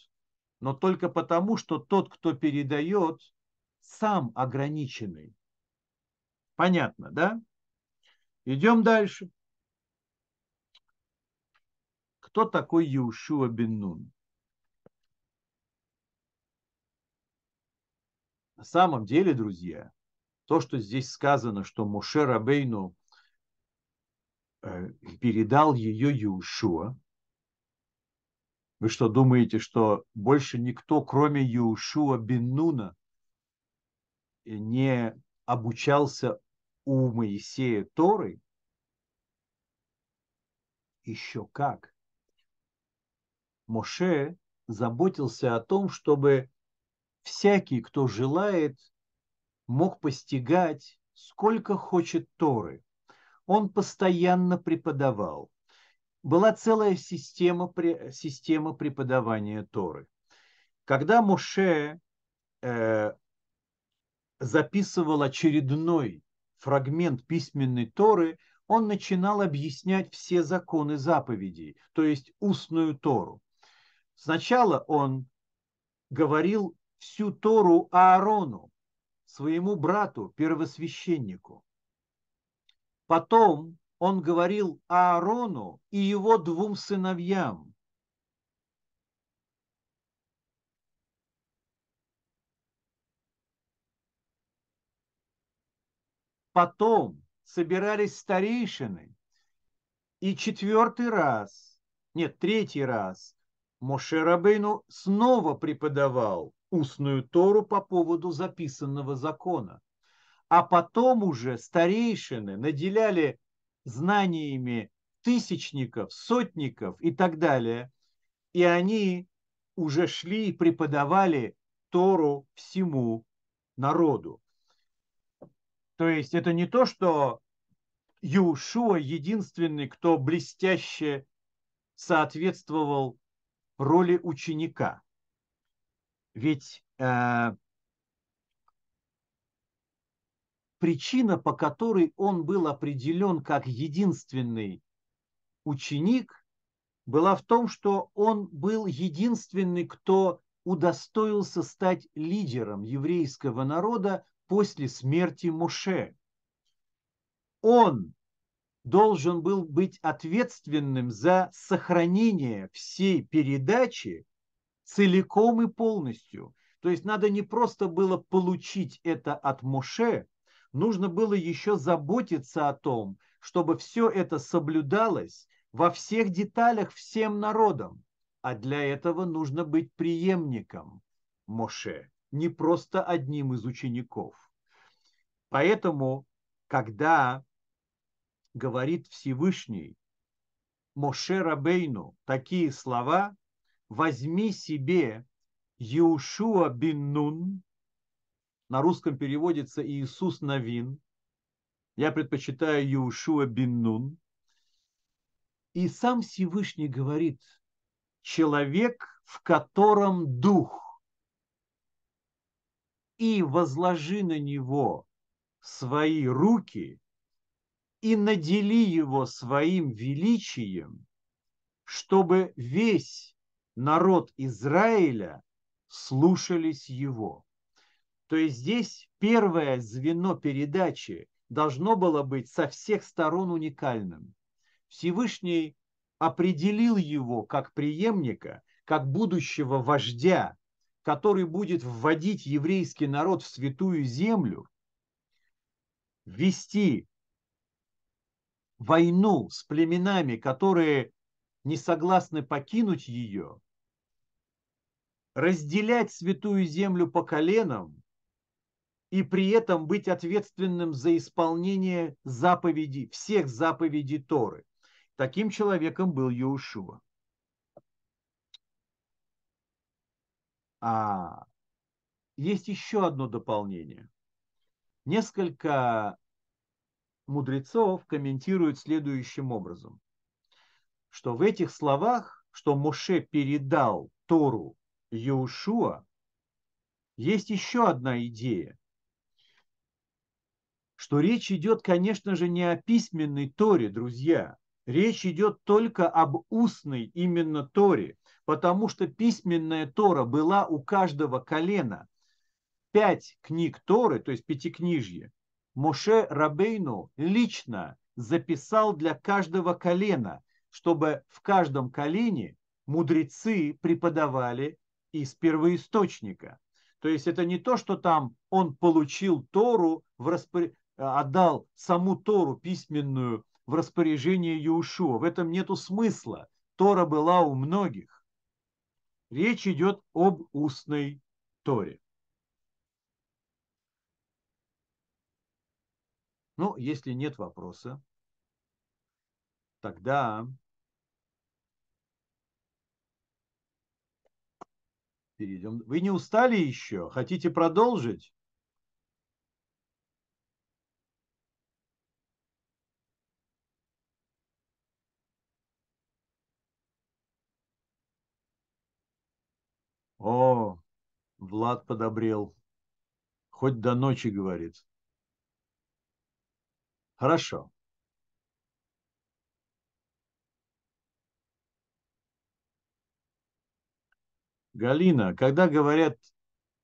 но только потому, что тот, кто передает, сам ограниченный. Понятно, да? Идем дальше. Кто такой Иушуа бен Нун? На самом деле, друзья, то, что здесь сказано, что Муше Рабейну э, передал ее Иушуа, вы что, думаете, что больше никто, кроме Иушуа бен Нуна, не обучался у Моисея Торы? Еще как. Моше заботился о том, чтобы всякий, кто желает, мог постигать, сколько хочет Торы. Он постоянно преподавал была целая система, система преподавания Торы. Когда Моше э, записывал очередной фрагмент письменной Торы, он начинал объяснять все законы заповедей, то есть устную Тору. Сначала он говорил всю Тору Аарону, своему брату, первосвященнику. Потом он говорил Аарону и его двум сыновьям. Потом собирались старейшины, и четвертый раз, нет, третий раз, Моше Рабейну снова преподавал устную Тору по поводу записанного закона. А потом уже старейшины наделяли знаниями тысячников, сотников и так далее. И они уже шли и преподавали Тору всему народу. То есть это не то, что Иушуа единственный, кто блестяще соответствовал роли ученика. Ведь э, причина, по которой он был определен как единственный ученик, была в том, что он был единственный, кто удостоился стать лидером еврейского народа после смерти Моше. Он должен был быть ответственным за сохранение всей передачи целиком и полностью. То есть надо не просто было получить это от Моше, нужно было еще заботиться о том, чтобы все это соблюдалось во всех деталях всем народам. А для этого нужно быть преемником Моше, не просто одним из учеников. Поэтому, когда говорит Всевышний Моше Рабейну такие слова, возьми себе Иушуа бин Нун, на русском переводится Иисус Навин. Я предпочитаю Иушуа бин Нун. И сам Всевышний говорит, человек, в котором дух, и возложи на него свои руки и надели его своим величием, чтобы весь народ Израиля слушались его. То есть здесь первое звено передачи должно было быть со всех сторон уникальным. Всевышний определил его как преемника, как будущего вождя, который будет вводить еврейский народ в святую землю, вести войну с племенами, которые не согласны покинуть ее, разделять святую землю по коленам и при этом быть ответственным за исполнение заповедей, всех заповедей Торы. Таким человеком был Иешуа. А есть еще одно дополнение. Несколько мудрецов комментируют следующим образом, что в этих словах, что Моше передал Тору Иешуа, есть еще одна идея, что речь идет, конечно же, не о письменной Торе, друзья. Речь идет только об устной именно Торе, потому что письменная Тора была у каждого колена. Пять книг Торы, то есть пятикнижье, Моше Рабейну лично записал для каждого колена, чтобы в каждом колене мудрецы преподавали из первоисточника. То есть это не то, что там он получил Тору в распор... отдал саму Тору письменную в распоряжение Иешуа. В этом нету смысла. Тора была у многих. Речь идет об устной Торе. Ну, если нет вопроса, тогда перейдем. Вы не устали еще? Хотите продолжить? О, Влад подобрел. Хоть до ночи, говорит. Хорошо. Галина, когда говорят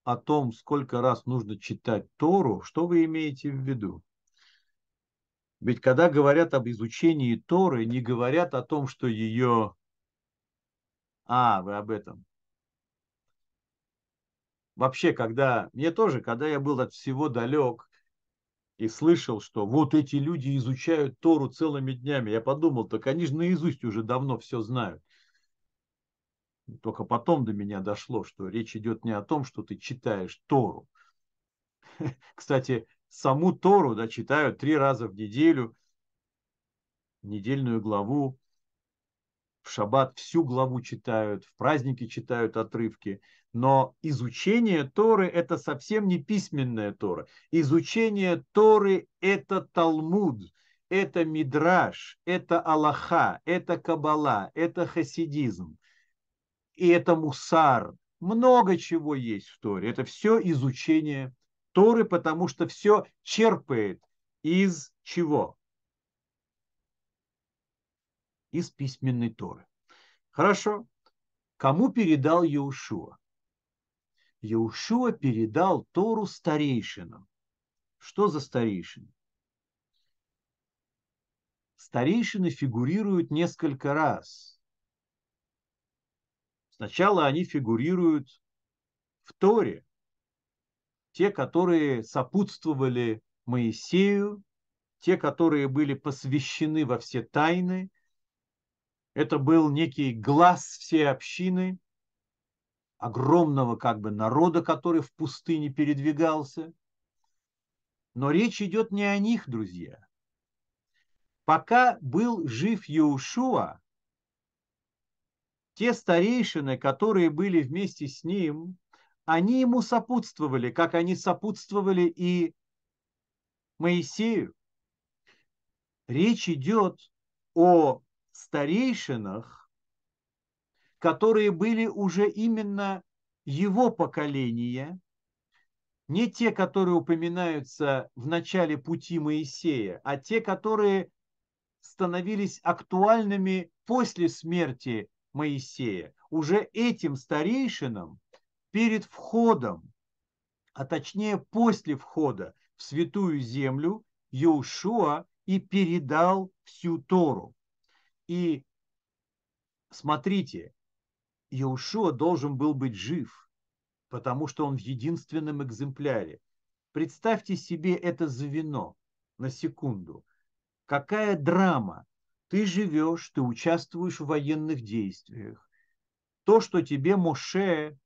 о том, сколько раз нужно читать Тору, что вы имеете в виду? Ведь когда говорят об изучении Торы, не говорят о том, что ее... А, вы об этом. Вообще, когда... Мне тоже, когда я был от всего далек и слышал, что вот эти люди изучают Тору целыми днями, я подумал, так они же наизусть уже давно все знают. Только потом до меня дошло, что речь идет не о том, что ты читаешь Тору. Кстати, саму Тору да, читают три раза в неделю, недельную главу. В шаббат всю главу читают, в праздники читают отрывки. Но изучение Торы – это совсем не письменная Тора. Изучение Торы – это Талмуд, это Мидраш, это Аллаха, это Кабала, это хасидизм и это мусар. Много чего есть в Торе. Это все изучение Торы, потому что все черпает из чего? Из письменной Торы. Хорошо. Кому передал Иешуа? Иешуа передал Тору старейшинам. Что за старейшины? Старейшины фигурируют несколько раз Сначала они фигурируют в Торе, те, которые сопутствовали Моисею, те, которые были посвящены во все тайны. Это был некий глаз всей общины, огромного как бы народа, который в пустыне передвигался. Но речь идет не о них, друзья. Пока был жив Иешуа, те старейшины, которые были вместе с ним, они ему сопутствовали, как они сопутствовали и Моисею. Речь идет о старейшинах, которые были уже именно его поколения, не те, которые упоминаются в начале пути Моисея, а те, которые становились актуальными после смерти Моисея, уже этим старейшинам перед входом, а точнее после входа в святую землю, Иошуа и передал всю Тору. И смотрите, Иошуа должен был быть жив, потому что он в единственном экземпляре. Представьте себе это звено на секунду. Какая драма, ты живешь, ты участвуешь в военных действиях. То, что тебе Моше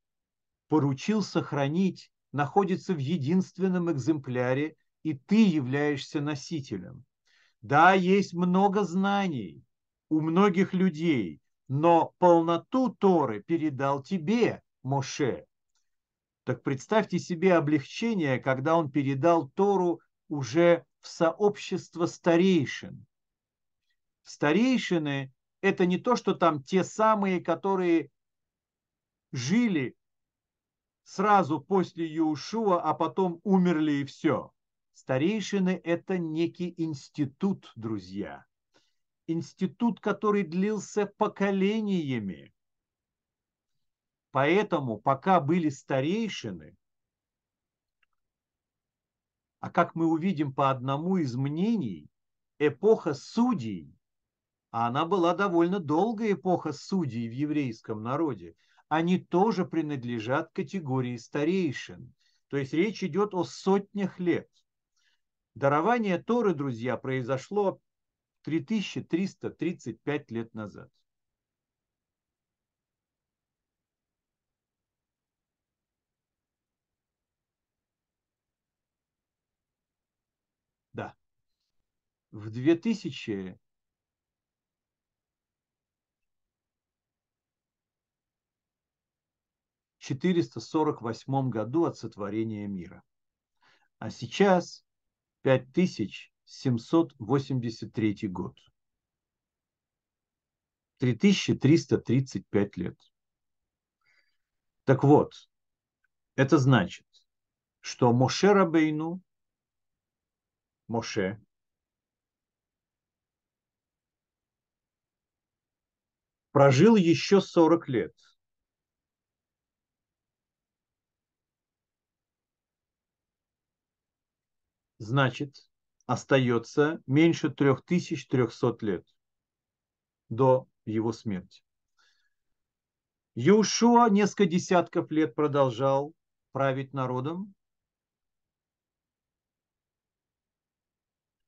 поручил сохранить, находится в единственном экземпляре, и ты являешься носителем. Да, есть много знаний у многих людей, но полноту Торы передал тебе, Моше. Так представьте себе облегчение, когда он передал Тору уже в сообщество старейшин. Старейшины – это не то, что там те самые, которые жили сразу после Иешуа, а потом умерли и все. Старейшины – это некий институт, друзья. Институт, который длился поколениями. Поэтому, пока были старейшины, а как мы увидим по одному из мнений, эпоха судей, а она была довольно долгая эпоха судей в еврейском народе, они тоже принадлежат категории старейшин. То есть речь идет о сотнях лет. Дарование Торы, друзья, произошло 3335 лет назад. Да. В 2000 448 году от сотворения мира. А сейчас 5783 год. 3335 лет. Так вот, это значит, что Моше Рабейну, Моше, прожил еще 40 лет – значит, остается меньше 3300 лет до его смерти. Иушуа несколько десятков лет продолжал править народом.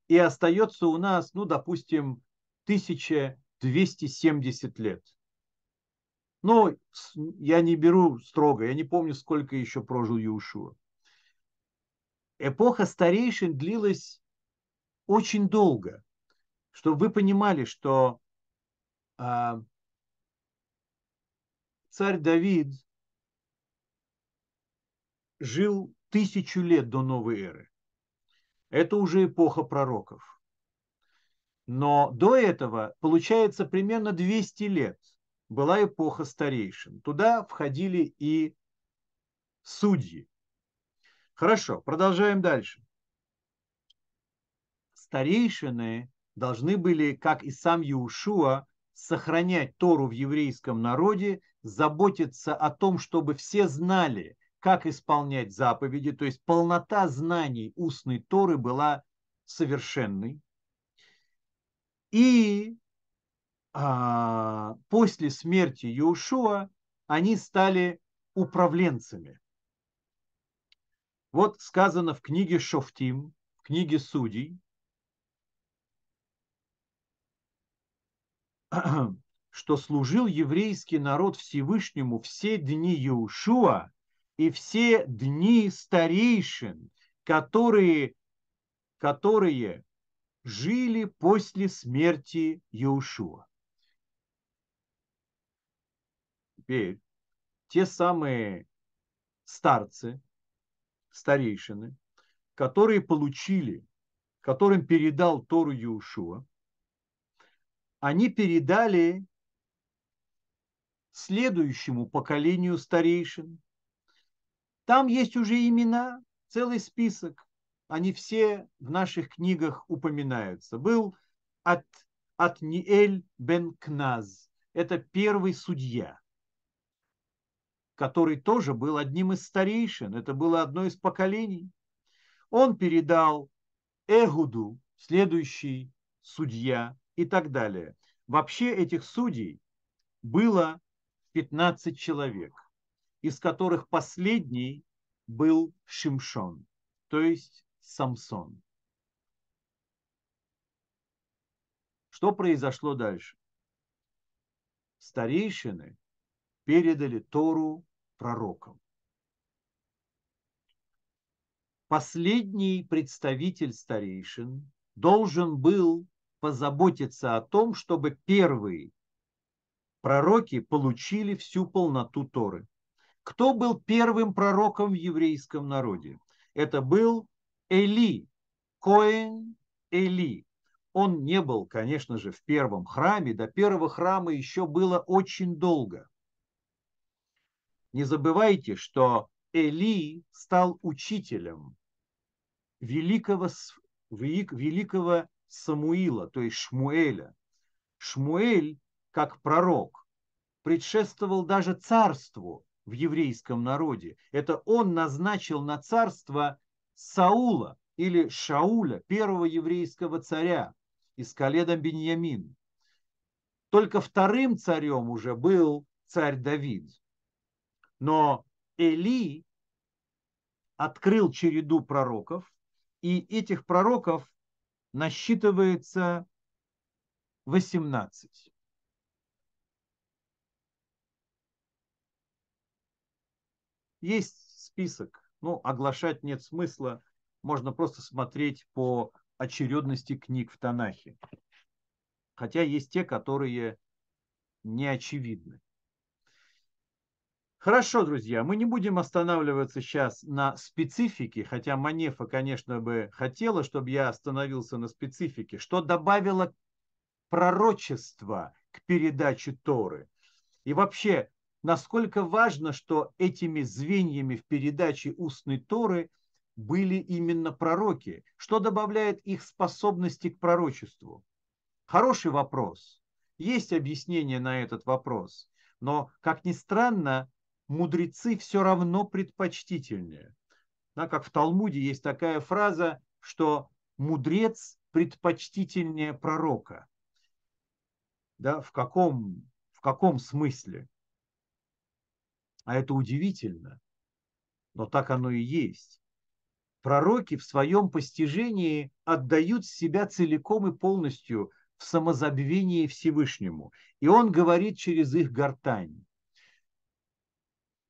И остается у нас, ну, допустим, 1270 лет. Ну, я не беру строго, я не помню, сколько еще прожил Иушуа эпоха старейшин длилась очень долго, чтобы вы понимали, что э, царь Давид жил тысячу лет до новой эры. Это уже эпоха пророков. Но до этого, получается, примерно 200 лет была эпоха старейшин. Туда входили и судьи. Хорошо, продолжаем дальше. Старейшины должны были, как и сам Иушуа, сохранять Тору в еврейском народе, заботиться о том, чтобы все знали, как исполнять заповеди, то есть полнота знаний устной Торы была совершенной. И а, после смерти Иушуа они стали управленцами. Вот сказано в книге Шофтим, в книге Судей, что служил еврейский народ Всевышнему все дни Иешуа и все дни старейшин, которые, которые жили после смерти Иешуа. Теперь те самые старцы, старейшины, которые получили, которым передал Тору Иешуа, они передали следующему поколению старейшин. Там есть уже имена, целый список. Они все в наших книгах упоминаются. Был от, от Ниэль бен Кназ. Это первый судья который тоже был одним из старейшин, это было одно из поколений. Он передал Эгуду, следующий судья и так далее. Вообще этих судей было 15 человек, из которых последний был Шимшон, то есть Самсон. Что произошло дальше? Старейшины передали Тору пророкам. последний представитель старейшин должен был позаботиться о том, чтобы первые пророки получили всю полноту Торы. Кто был первым пророком в еврейском народе? Это был Эли, Коэн Эли. Он не был, конечно же, в первом храме. До первого храма еще было очень долго. Не забывайте, что Эли стал учителем великого, великого Самуила, то есть Шмуэля. Шмуэль, как пророк, предшествовал даже царству в еврейском народе. Это он назначил на царство Саула или Шауля, первого еврейского царя из колена Беньямин. Только вторым царем уже был царь Давид. Но Эли открыл череду пророков, и этих пророков насчитывается 18. Есть список, ну, оглашать нет смысла, можно просто смотреть по очередности книг в Танахе. Хотя есть те, которые не очевидны. Хорошо, друзья, мы не будем останавливаться сейчас на специфике, хотя Манефа, конечно, бы хотела, чтобы я остановился на специфике. Что добавило пророчество к передаче Торы? И вообще, насколько важно, что этими звеньями в передаче устной Торы были именно пророки? Что добавляет их способности к пророчеству? Хороший вопрос. Есть объяснение на этот вопрос. Но, как ни странно, мудрецы все равно предпочтительнее. Да, как в Талмуде есть такая фраза, что мудрец предпочтительнее пророка. Да, в, каком, в каком смысле? А это удивительно, но так оно и есть. Пророки в своем постижении отдают себя целиком и полностью в самозабвении Всевышнему. И он говорит через их гортань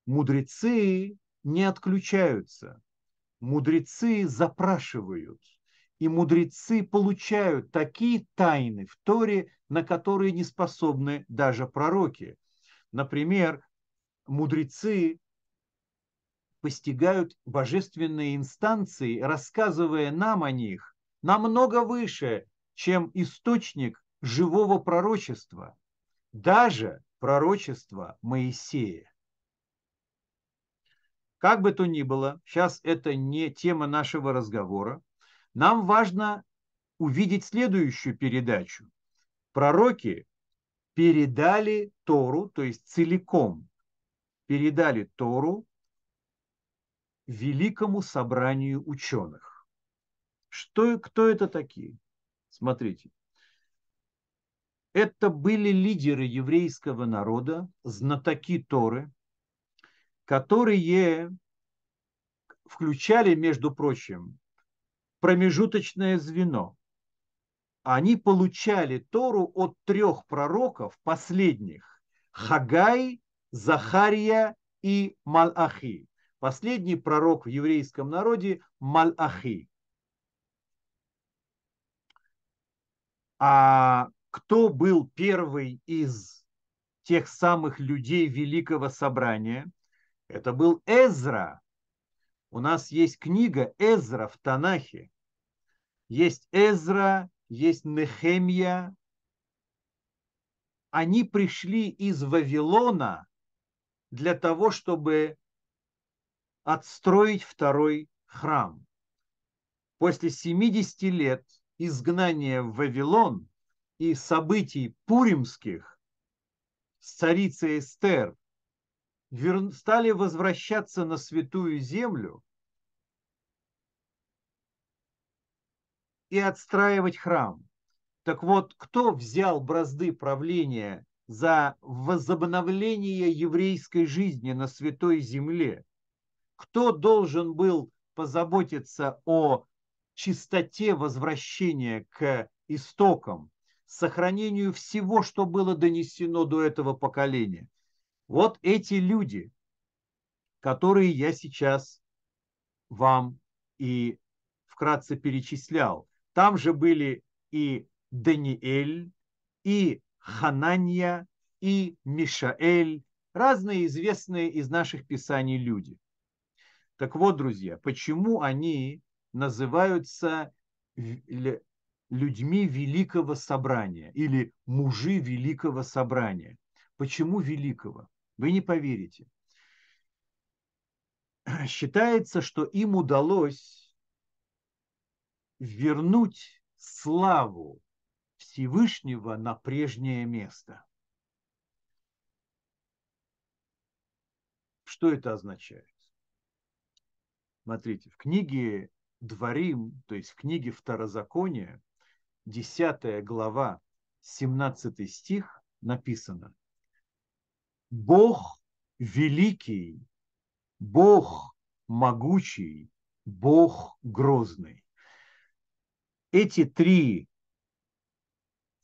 мудрецы не отключаются, мудрецы запрашивают, и мудрецы получают такие тайны в Торе, на которые не способны даже пророки. Например, мудрецы постигают божественные инстанции, рассказывая нам о них намного выше, чем источник живого пророчества, даже пророчества Моисея. Как бы то ни было, сейчас это не тема нашего разговора. Нам важно увидеть следующую передачу. Пророки передали Тору, то есть целиком передали Тору великому собранию ученых. Что, кто это такие? Смотрите. Это были лидеры еврейского народа, знатоки Торы, которые включали, между прочим, промежуточное звено. Они получали Тору от трех пророков последних – Хагай, Захария и Малахи. Последний пророк в еврейском народе – Малахи. А кто был первый из тех самых людей Великого Собрания – это был Эзра. У нас есть книга Эзра в Танахе. Есть Эзра, есть Нехемия. Они пришли из Вавилона для того, чтобы отстроить второй храм. После 70 лет изгнания в Вавилон и событий пуримских с царицей Эстер стали возвращаться на святую землю и отстраивать храм. Так вот, кто взял бразды правления за возобновление еврейской жизни на святой земле? Кто должен был позаботиться о чистоте возвращения к истокам, сохранению всего, что было донесено до этого поколения? Вот эти люди, которые я сейчас вам и вкратце перечислял. Там же были и Даниэль, и Хананья, и Мишаэль, разные известные из наших писаний люди. Так вот, друзья, почему они называются людьми великого собрания или мужи великого собрания? Почему великого? Вы не поверите. Считается, что им удалось вернуть славу Всевышнего на прежнее место. Что это означает? Смотрите, в книге Дворим, то есть в книге Второзакония, 10 глава, 17 стих написано «Бог великий, Бог могучий, Бог грозный». Эти три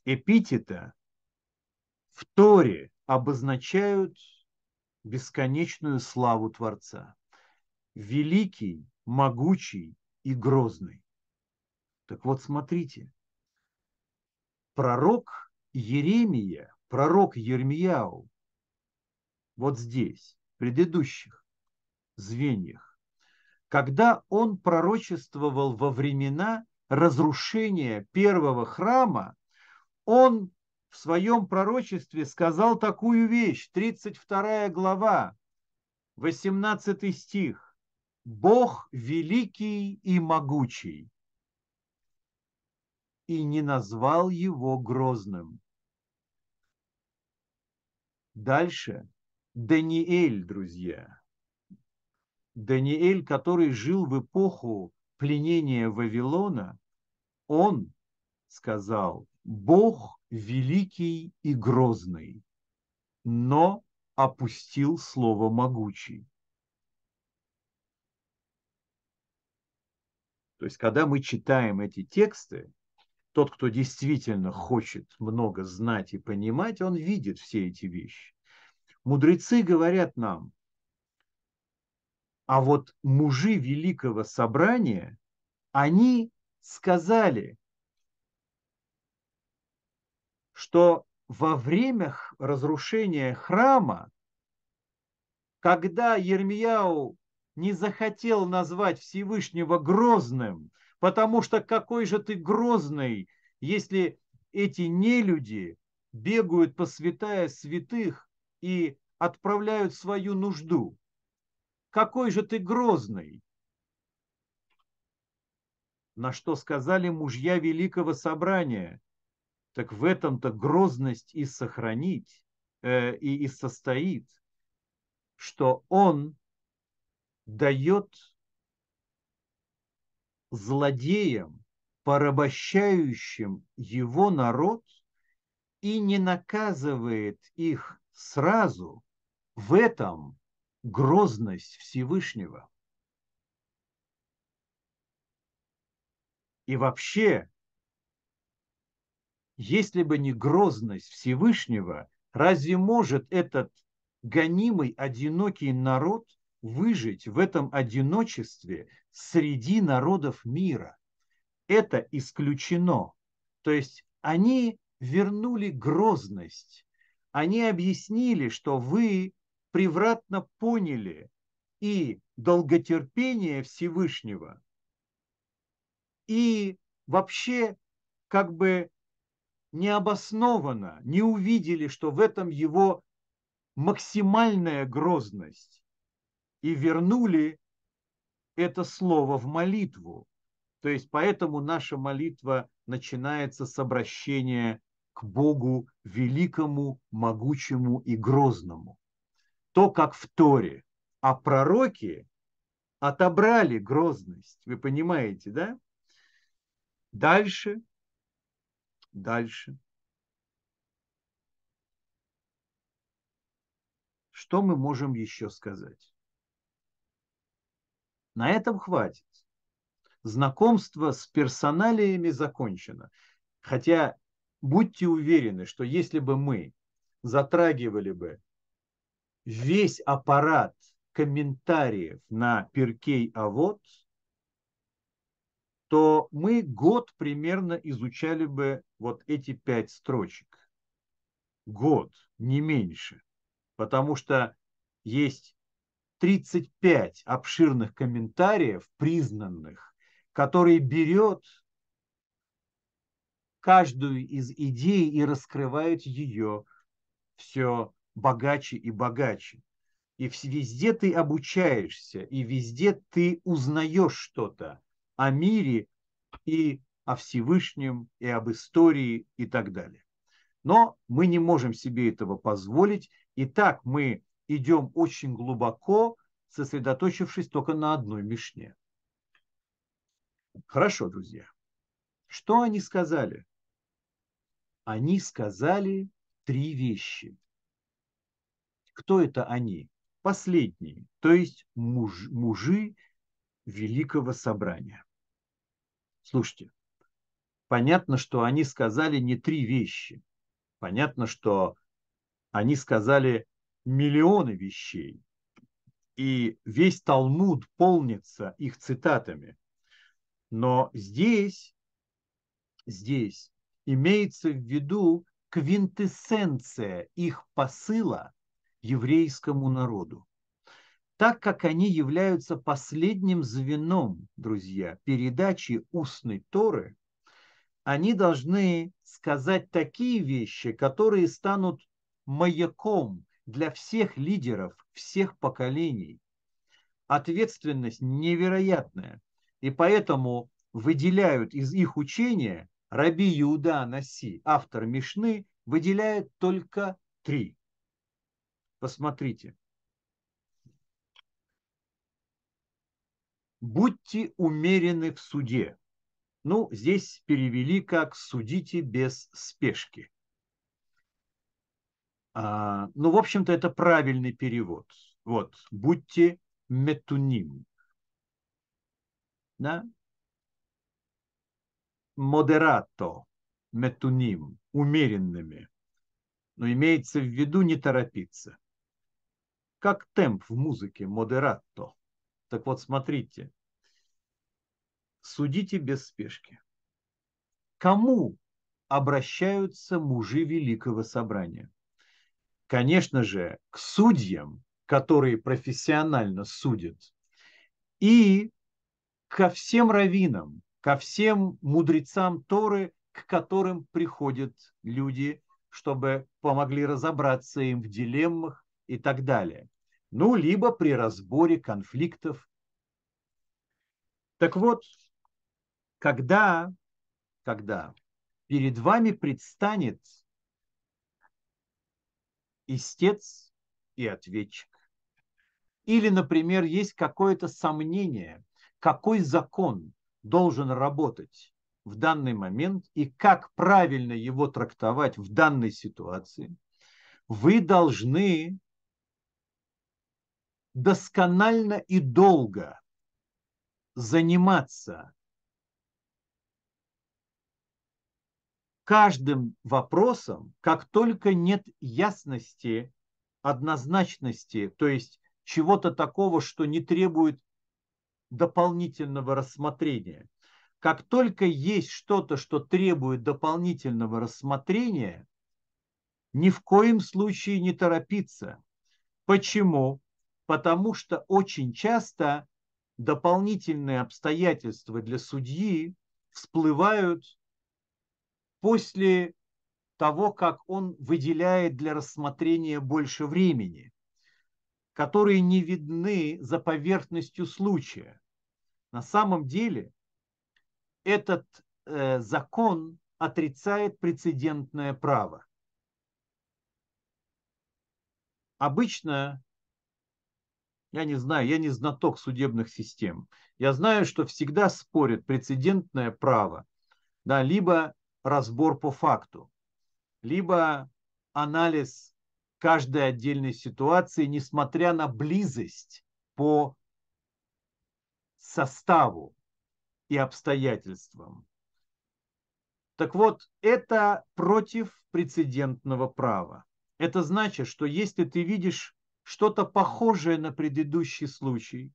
эпитета в Торе обозначают бесконечную славу Творца. Великий, могучий и грозный. Так вот, смотрите. Пророк Еремия, пророк Ермияу, вот здесь, в предыдущих звеньях, когда он пророчествовал во времена разрушения первого храма, он в своем пророчестве сказал такую вещь, 32 глава, 18 стих. Бог великий и могучий, и не назвал его грозным. Дальше Даниэль, друзья. Даниэль, который жил в эпоху пленения Вавилона, он сказал, Бог великий и грозный, но опустил слово могучий. То есть, когда мы читаем эти тексты, тот, кто действительно хочет много знать и понимать, он видит все эти вещи. Мудрецы говорят нам, а вот мужи великого собрания, они сказали, что во время разрушения храма, когда Ермияу не захотел назвать Всевышнего грозным, потому что какой же ты грозный, если эти нелюди бегают по святая святых и отправляют свою нужду. Какой же ты грозный? На что сказали мужья великого собрания, так в этом-то грозность и сохранить, э, и, и состоит, что он дает злодеям, порабощающим его народ, и не наказывает их сразу, в этом грозность Всевышнего. И вообще, если бы не грозность Всевышнего, разве может этот гонимый, одинокий народ выжить в этом одиночестве среди народов мира? Это исключено. То есть они вернули грозность. Они объяснили, что вы превратно поняли и долготерпение Всевышнего, и вообще как бы необоснованно не увидели, что в этом его максимальная грозность, и вернули это слово в молитву. То есть поэтому наша молитва начинается с обращения к Богу великому, могучему и грозному. То, как в Торе. А пророки отобрали грозность. Вы понимаете, да? Дальше Дальше. Что мы можем еще сказать? На этом хватит. Знакомство с персоналиями закончено. Хотя будьте уверены, что если бы мы затрагивали бы весь аппарат комментариев на Перкей Авод, то мы год примерно изучали бы вот эти пять строчек. Год, не меньше. Потому что есть 35 обширных комментариев, признанных, которые берет каждую из идей и раскрывает ее все богаче и богаче. И везде ты обучаешься, и везде ты узнаешь что-то о мире и о Всевышнем, и об истории и так далее. Но мы не можем себе этого позволить, и так мы идем очень глубоко, сосредоточившись только на одной мишне. Хорошо, друзья. Что они сказали? Они сказали три вещи. Кто это они? Последние, то есть муж, мужи Великого Собрания. Слушайте, понятно, что они сказали не три вещи. Понятно, что они сказали миллионы вещей. И весь Талмуд полнится их цитатами. Но здесь, здесь имеется в виду квинтэссенция их посыла еврейскому народу. Так как они являются последним звеном, друзья, передачи устной Торы, они должны сказать такие вещи, которые станут маяком для всех лидеров всех поколений. Ответственность невероятная. И поэтому выделяют из их учения Раби Иуда Наси, автор Мишны, выделяет только три. Посмотрите. Будьте умерены в суде. Ну, здесь перевели как «судите без спешки». А, ну, в общем-то, это правильный перевод. Вот, будьте метуним. Да? Модерато, метуним, умеренными. Но имеется в виду не торопиться. Как темп в музыке, модерато. Так вот, смотрите. Судите без спешки. Кому обращаются мужи Великого Собрания? конечно же, к судьям, которые профессионально судят, и ко всем раввинам, ко всем мудрецам Торы, к которым приходят люди, чтобы помогли разобраться им в дилеммах и так далее. Ну, либо при разборе конфликтов. Так вот, когда, когда перед вами предстанет истец и ответчик. Или, например, есть какое-то сомнение, какой закон должен работать в данный момент и как правильно его трактовать в данной ситуации, вы должны досконально и долго заниматься каждым вопросом, как только нет ясности, однозначности, то есть чего-то такого, что не требует дополнительного рассмотрения. Как только есть что-то, что требует дополнительного рассмотрения, ни в коем случае не торопиться. Почему? Потому что очень часто дополнительные обстоятельства для судьи всплывают после того, как он выделяет для рассмотрения больше времени, которые не видны за поверхностью случая. На самом деле этот э, закон отрицает прецедентное право. Обычно, я не знаю, я не знаток судебных систем, я знаю, что всегда спорят прецедентное право, да, либо разбор по факту, либо анализ каждой отдельной ситуации, несмотря на близость по составу и обстоятельствам. Так вот, это против прецедентного права. Это значит, что если ты видишь что-то похожее на предыдущий случай,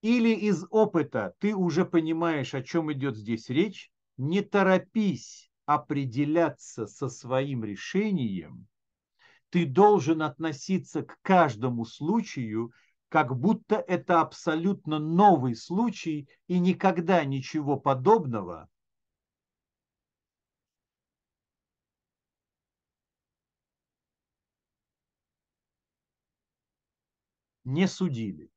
или из опыта ты уже понимаешь, о чем идет здесь речь, не торопись определяться со своим решением, ты должен относиться к каждому случаю, как будто это абсолютно новый случай и никогда ничего подобного не судили.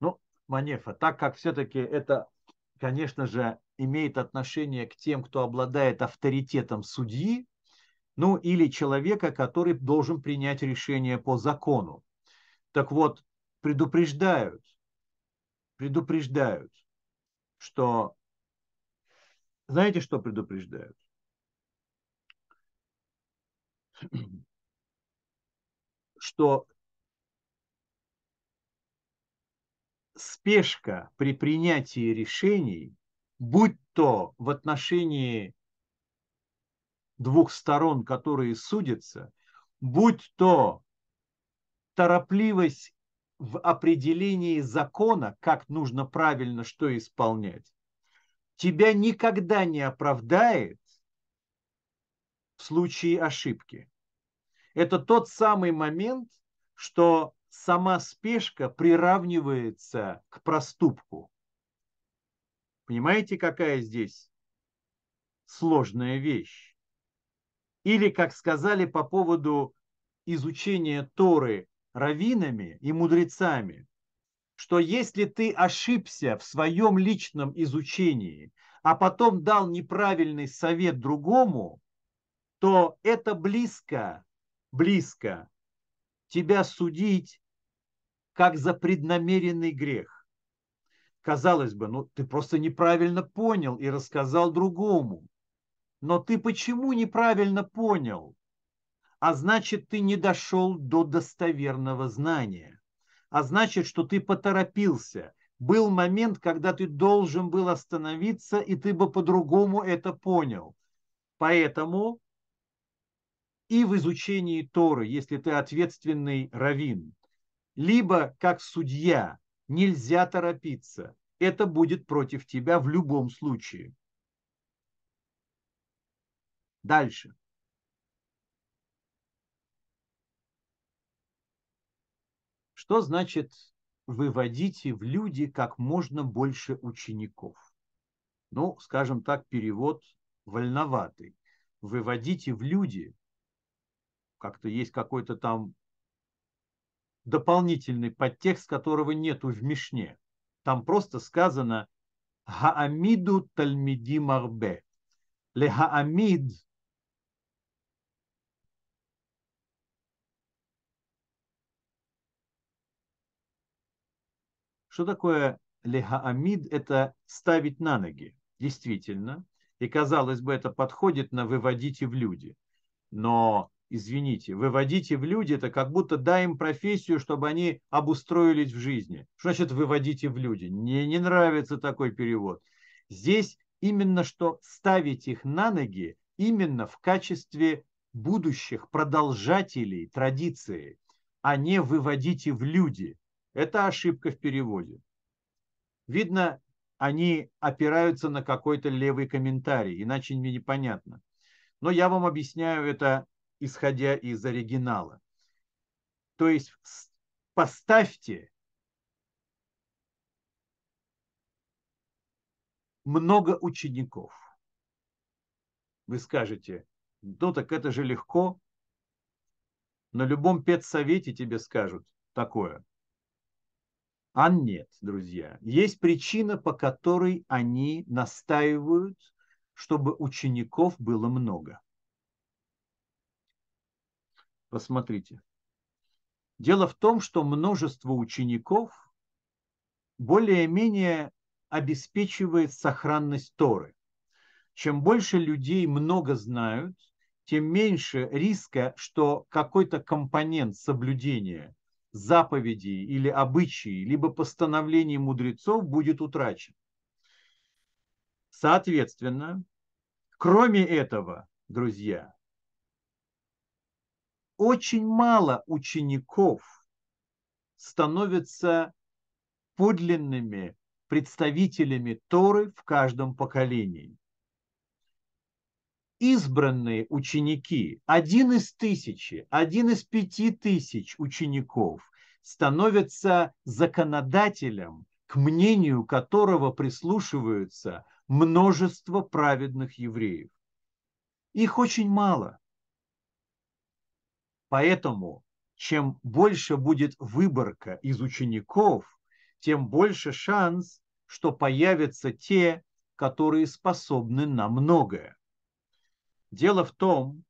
Ну, Манефа, так как все-таки это, конечно же, имеет отношение к тем, кто обладает авторитетом судьи, ну или человека, который должен принять решение по закону. Так вот, предупреждают, предупреждают, что, знаете, что предупреждают? Что спешка при принятии решений, будь то в отношении двух сторон, которые судятся, будь то торопливость в определении закона, как нужно правильно что исполнять, тебя никогда не оправдает в случае ошибки. Это тот самый момент, что сама спешка приравнивается к проступку. Понимаете, какая здесь сложная вещь? Или, как сказали по поводу изучения Торы раввинами и мудрецами, что если ты ошибся в своем личном изучении, а потом дал неправильный совет другому, то это близко, близко тебя судить как за преднамеренный грех. Казалось бы, ну ты просто неправильно понял и рассказал другому. Но ты почему неправильно понял? А значит, ты не дошел до достоверного знания. А значит, что ты поторопился. Был момент, когда ты должен был остановиться, и ты бы по-другому это понял. Поэтому и в изучении Торы, если ты ответственный раввин, либо как судья, нельзя торопиться. Это будет против тебя в любом случае. Дальше. Что значит выводите в люди как можно больше учеников? Ну, скажем так, перевод вольноватый. Выводите в люди, как-то есть какой-то там дополнительный подтекст, которого нету в Мишне. Там просто сказано «Хаамиду тальмиди марбе». Лехаамид Что такое лехаамид? Это ставить на ноги. Действительно. И казалось бы, это подходит на выводите в люди. Но, извините, выводите в люди, это как будто дай им профессию, чтобы они обустроились в жизни. Что значит выводите в люди? Мне не нравится такой перевод. Здесь именно что ставить их на ноги именно в качестве будущих продолжателей традиции, а не выводите в люди. Это ошибка в переводе. Видно, они опираются на какой-то левый комментарий, иначе мне непонятно. Но я вам объясняю это, исходя из оригинала. То есть поставьте много учеников. Вы скажете, ну так это же легко. На любом педсовете тебе скажут такое. А нет, друзья. Есть причина, по которой они настаивают, чтобы учеников было много. Посмотрите. Дело в том, что множество учеников более-менее обеспечивает сохранность Торы. Чем больше людей много знают, тем меньше риска, что какой-то компонент соблюдения заповедей или обычаи, либо постановлений мудрецов будет утрачен. Соответственно, кроме этого, друзья, очень мало учеников становятся подлинными представителями Торы в каждом поколении. Избранные ученики, один из тысячи, один из пяти тысяч учеников становятся законодателем, к мнению которого прислушиваются множество праведных евреев. Их очень мало. Поэтому чем больше будет выборка из учеников, тем больше шанс, что появятся те, которые способны на многое. Дело в том,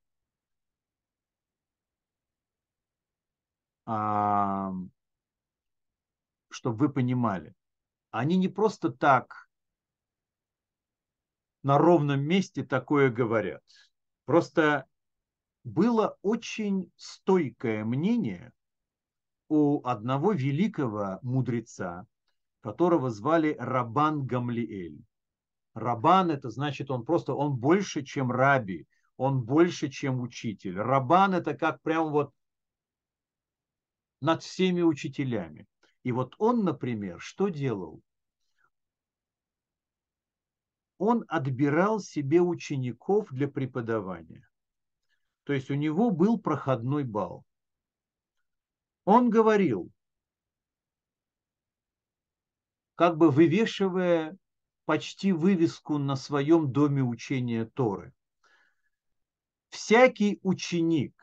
а, чтобы вы понимали, они не просто так на ровном месте такое говорят. Просто было очень стойкое мнение у одного великого мудреца, которого звали Рабан Гамлиэль. Рабан это значит, он просто, он больше, чем раби, он больше, чем учитель. Рабан это как прям вот над всеми учителями. И вот он, например, что делал? Он отбирал себе учеников для преподавания. То есть у него был проходной бал. Он говорил, как бы вывешивая почти вывеску на своем доме учения Торы. Всякий ученик,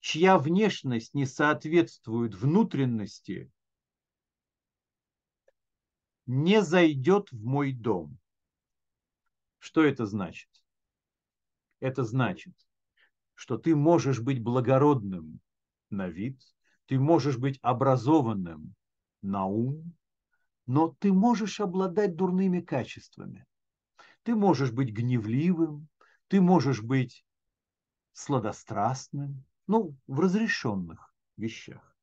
чья внешность не соответствует внутренности, не зайдет в мой дом. Что это значит? Это значит, что ты можешь быть благородным на вид, ты можешь быть образованным на ум, но ты можешь обладать дурными качествами. Ты можешь быть гневливым, ты можешь быть сладострастным, ну, в разрешенных вещах.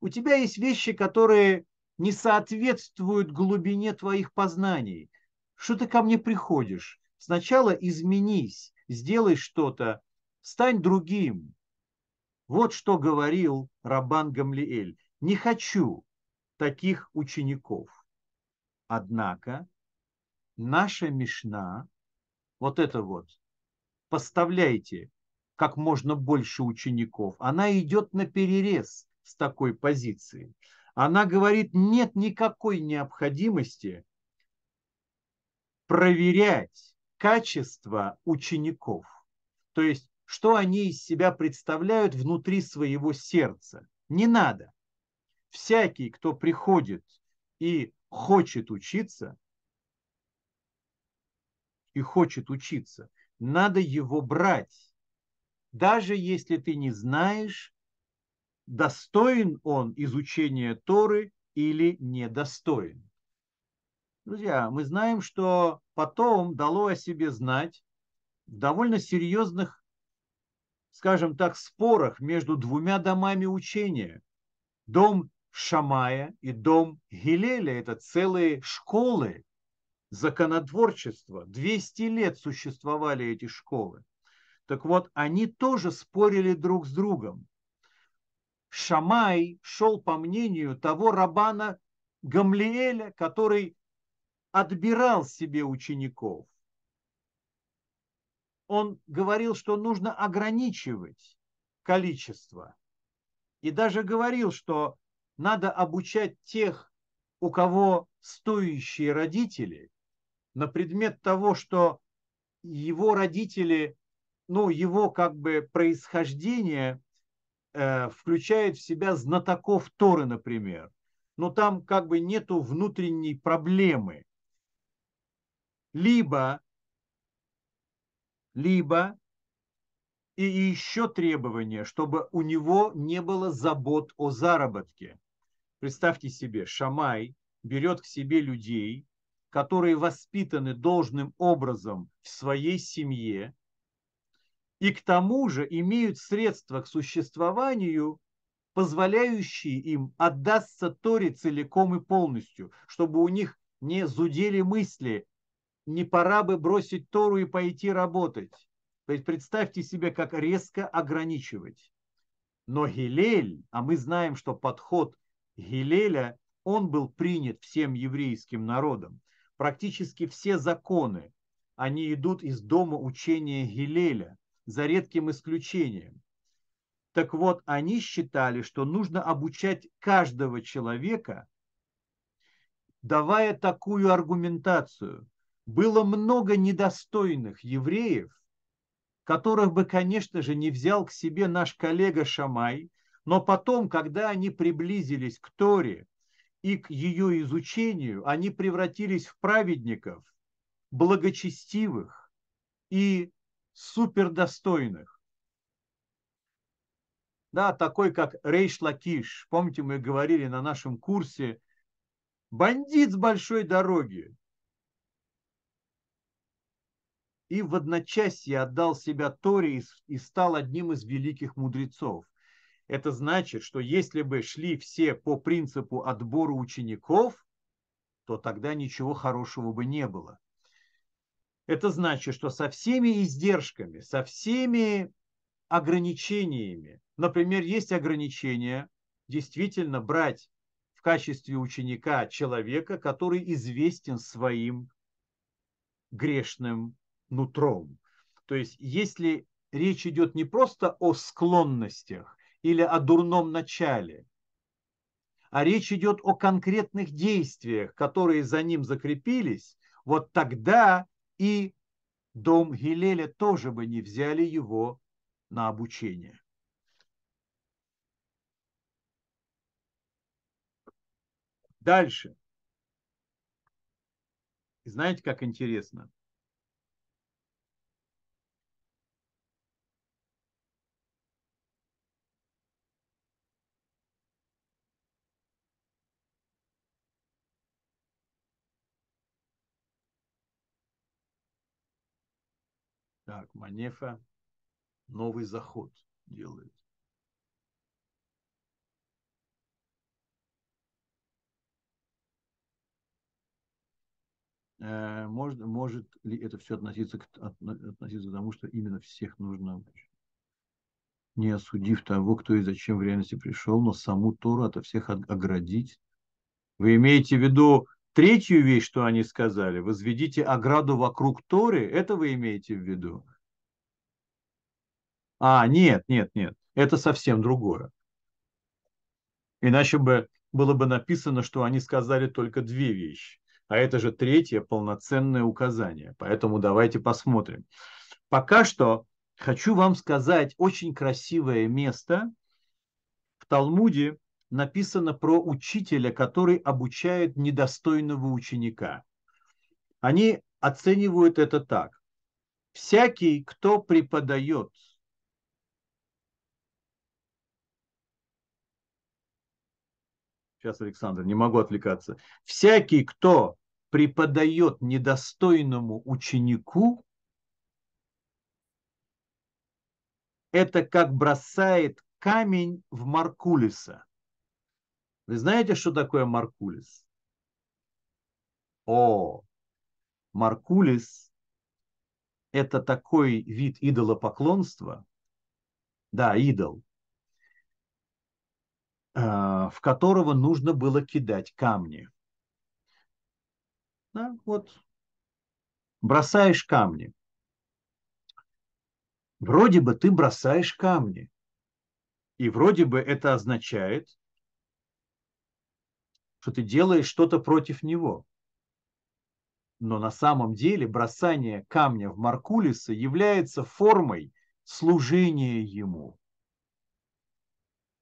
У тебя есть вещи, которые не соответствуют глубине твоих познаний. Что ты ко мне приходишь? Сначала изменись, сделай что-то, стань другим. Вот что говорил Рабан Гамлиэль. Не хочу таких учеников. Однако наша Мишна, вот это вот, поставляйте как можно больше учеников, она идет на перерез с такой позиции. Она говорит, нет никакой необходимости проверять качество учеников. То есть что они из себя представляют внутри своего сердца. Не надо. Всякий, кто приходит и хочет учиться, и хочет учиться, надо его брать. Даже если ты не знаешь, достоин он изучения Торы или недостоин. Друзья, мы знаем, что потом дало о себе знать в довольно серьезных скажем так, спорах между двумя домами учения. Дом Шамая и дом Гилеля – это целые школы законотворчества. 200 лет существовали эти школы. Так вот, они тоже спорили друг с другом. Шамай шел по мнению того рабана Гамлиэля, который отбирал себе учеников он говорил, что нужно ограничивать количество. И даже говорил, что надо обучать тех, у кого стоящие родители, на предмет того, что его родители, ну, его как бы происхождение э, включает в себя знатоков Торы, например. Но там как бы нету внутренней проблемы. Либо либо и еще требование, чтобы у него не было забот о заработке. Представьте себе, Шамай берет к себе людей, которые воспитаны должным образом в своей семье, и к тому же имеют средства к существованию, позволяющие им отдаться Торе целиком и полностью, чтобы у них не зудели мысли не пора бы бросить Тору и пойти работать. То есть представьте себе, как резко ограничивать. Но Гилель, а мы знаем, что подход Гилеля, он был принят всем еврейским народом. Практически все законы, они идут из дома учения Гилеля, за редким исключением. Так вот, они считали, что нужно обучать каждого человека, давая такую аргументацию. Было много недостойных евреев, которых бы, конечно же, не взял к себе наш коллега Шамай, но потом, когда они приблизились к Торе и к ее изучению, они превратились в праведников, благочестивых и супердостойных да, такой как Рейш Лакиш. Помните, мы говорили на нашем курсе, бандит с большой дороги. И в одночасье отдал себя Торе и стал одним из великих мудрецов. Это значит, что если бы шли все по принципу отбора учеников, то тогда ничего хорошего бы не было. Это значит, что со всеми издержками, со всеми ограничениями. Например, есть ограничение действительно брать в качестве ученика человека, который известен своим грешным нутром. То есть, если речь идет не просто о склонностях или о дурном начале, а речь идет о конкретных действиях, которые за ним закрепились, вот тогда и дом Гилеля тоже бы не взяли его на обучение. Дальше. Знаете, как интересно? Так, Манефа новый заход делает. Э, может, может ли это все относиться к, относиться к тому, что именно всех нужно, не осудив того, кто и зачем в реальности пришел, но саму Тору от всех оградить? Вы имеете в виду третью вещь, что они сказали? Возведите ограду вокруг Торы? Это вы имеете в виду? А, нет, нет, нет, это совсем другое. Иначе бы было бы написано, что они сказали только две вещи. А это же третье полноценное указание. Поэтому давайте посмотрим. Пока что хочу вам сказать очень красивое место. В Талмуде написано про учителя, который обучает недостойного ученика. Они оценивают это так. Всякий, кто преподает Сейчас, Александр, не могу отвлекаться. Всякий, кто преподает недостойному ученику, это как бросает камень в Маркулиса. Вы знаете, что такое Маркулис? О, Маркулис – это такой вид идолопоклонства, да, идол, а, в которого нужно было кидать камни. Да, вот бросаешь камни. Вроде бы ты бросаешь камни. И вроде бы это означает, что ты делаешь что-то против него. Но на самом деле бросание камня в Маркулиса является формой служения ему.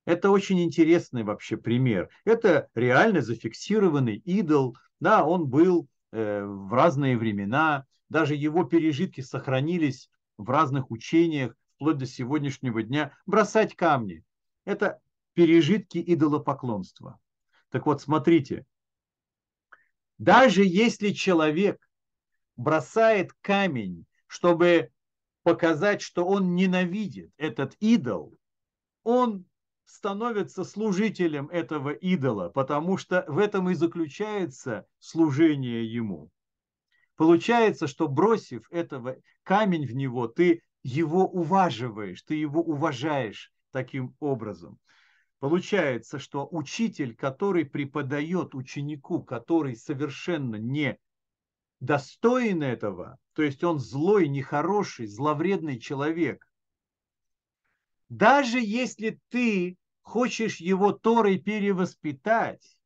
Это очень интересный вообще пример. Это реально зафиксированный идол. Да, он был э, в разные времена. Даже его пережитки сохранились в разных учениях вплоть до сегодняшнего дня. Бросать камни. Это пережитки идолопоклонства. Так вот, смотрите. Даже если человек бросает камень, чтобы показать, что он ненавидит этот идол, он становится служителем этого идола, потому что в этом и заключается служение ему. Получается, что бросив этого камень в него, ты его уваживаешь, ты его уважаешь таким образом. Получается, что учитель, который преподает ученику, который совершенно не достоин этого, то есть он злой, нехороший, зловредный человек, даже если ты хочешь его Торой перевоспитать,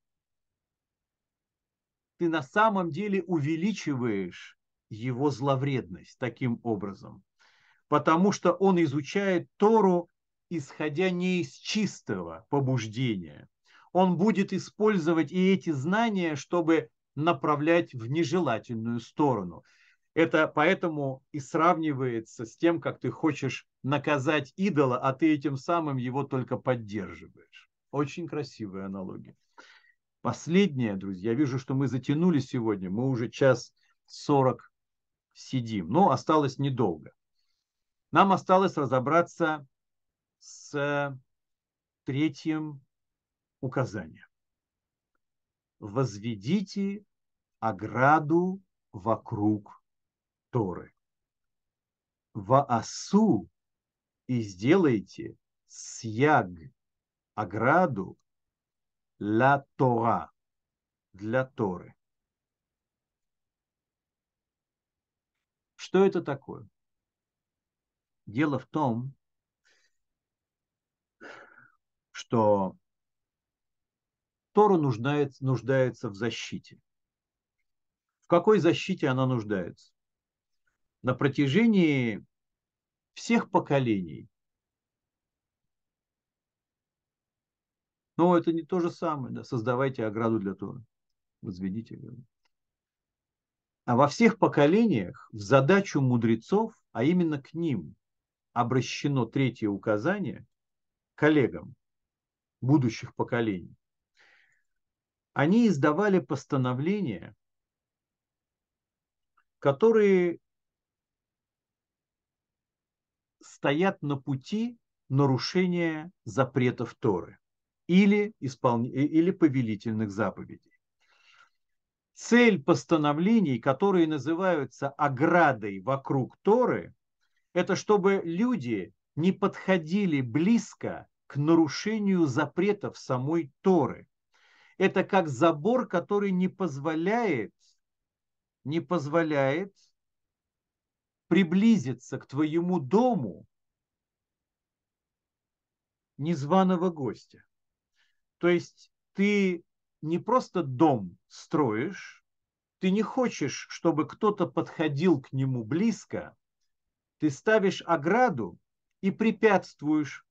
ты на самом деле увеличиваешь его зловредность таким образом, потому что он изучает Тору исходя не из чистого побуждения. Он будет использовать и эти знания, чтобы направлять в нежелательную сторону. Это поэтому и сравнивается с тем, как ты хочешь наказать идола, а ты этим самым его только поддерживаешь. Очень красивая аналогия. Последняя, друзья, я вижу, что мы затянули сегодня, мы уже час сорок сидим, но осталось недолго. Нам осталось разобраться с третьим указанием. Возведите ограду вокруг Торы. Ваасу и сделайте сьяг ограду ла Тора для Торы. Что это такое? Дело в том, что Тора нуждается, нуждается в защите. В какой защите она нуждается? На протяжении всех поколений. Но это не то же самое. Да? Создавайте ограду для Тора. Возведите. А во всех поколениях в задачу мудрецов, а именно к ним, обращено третье указание коллегам будущих поколений. Они издавали постановления, которые стоят на пути нарушения запретов Торы или, исполн... или повелительных заповедей. Цель постановлений, которые называются оградой вокруг Торы, это чтобы люди не подходили близко нарушению запретов самой Торы. Это как забор, который не позволяет, не позволяет приблизиться к твоему дому незваного гостя. То есть ты не просто дом строишь, ты не хочешь, чтобы кто-то подходил к нему близко, ты ставишь ограду и препятствуешь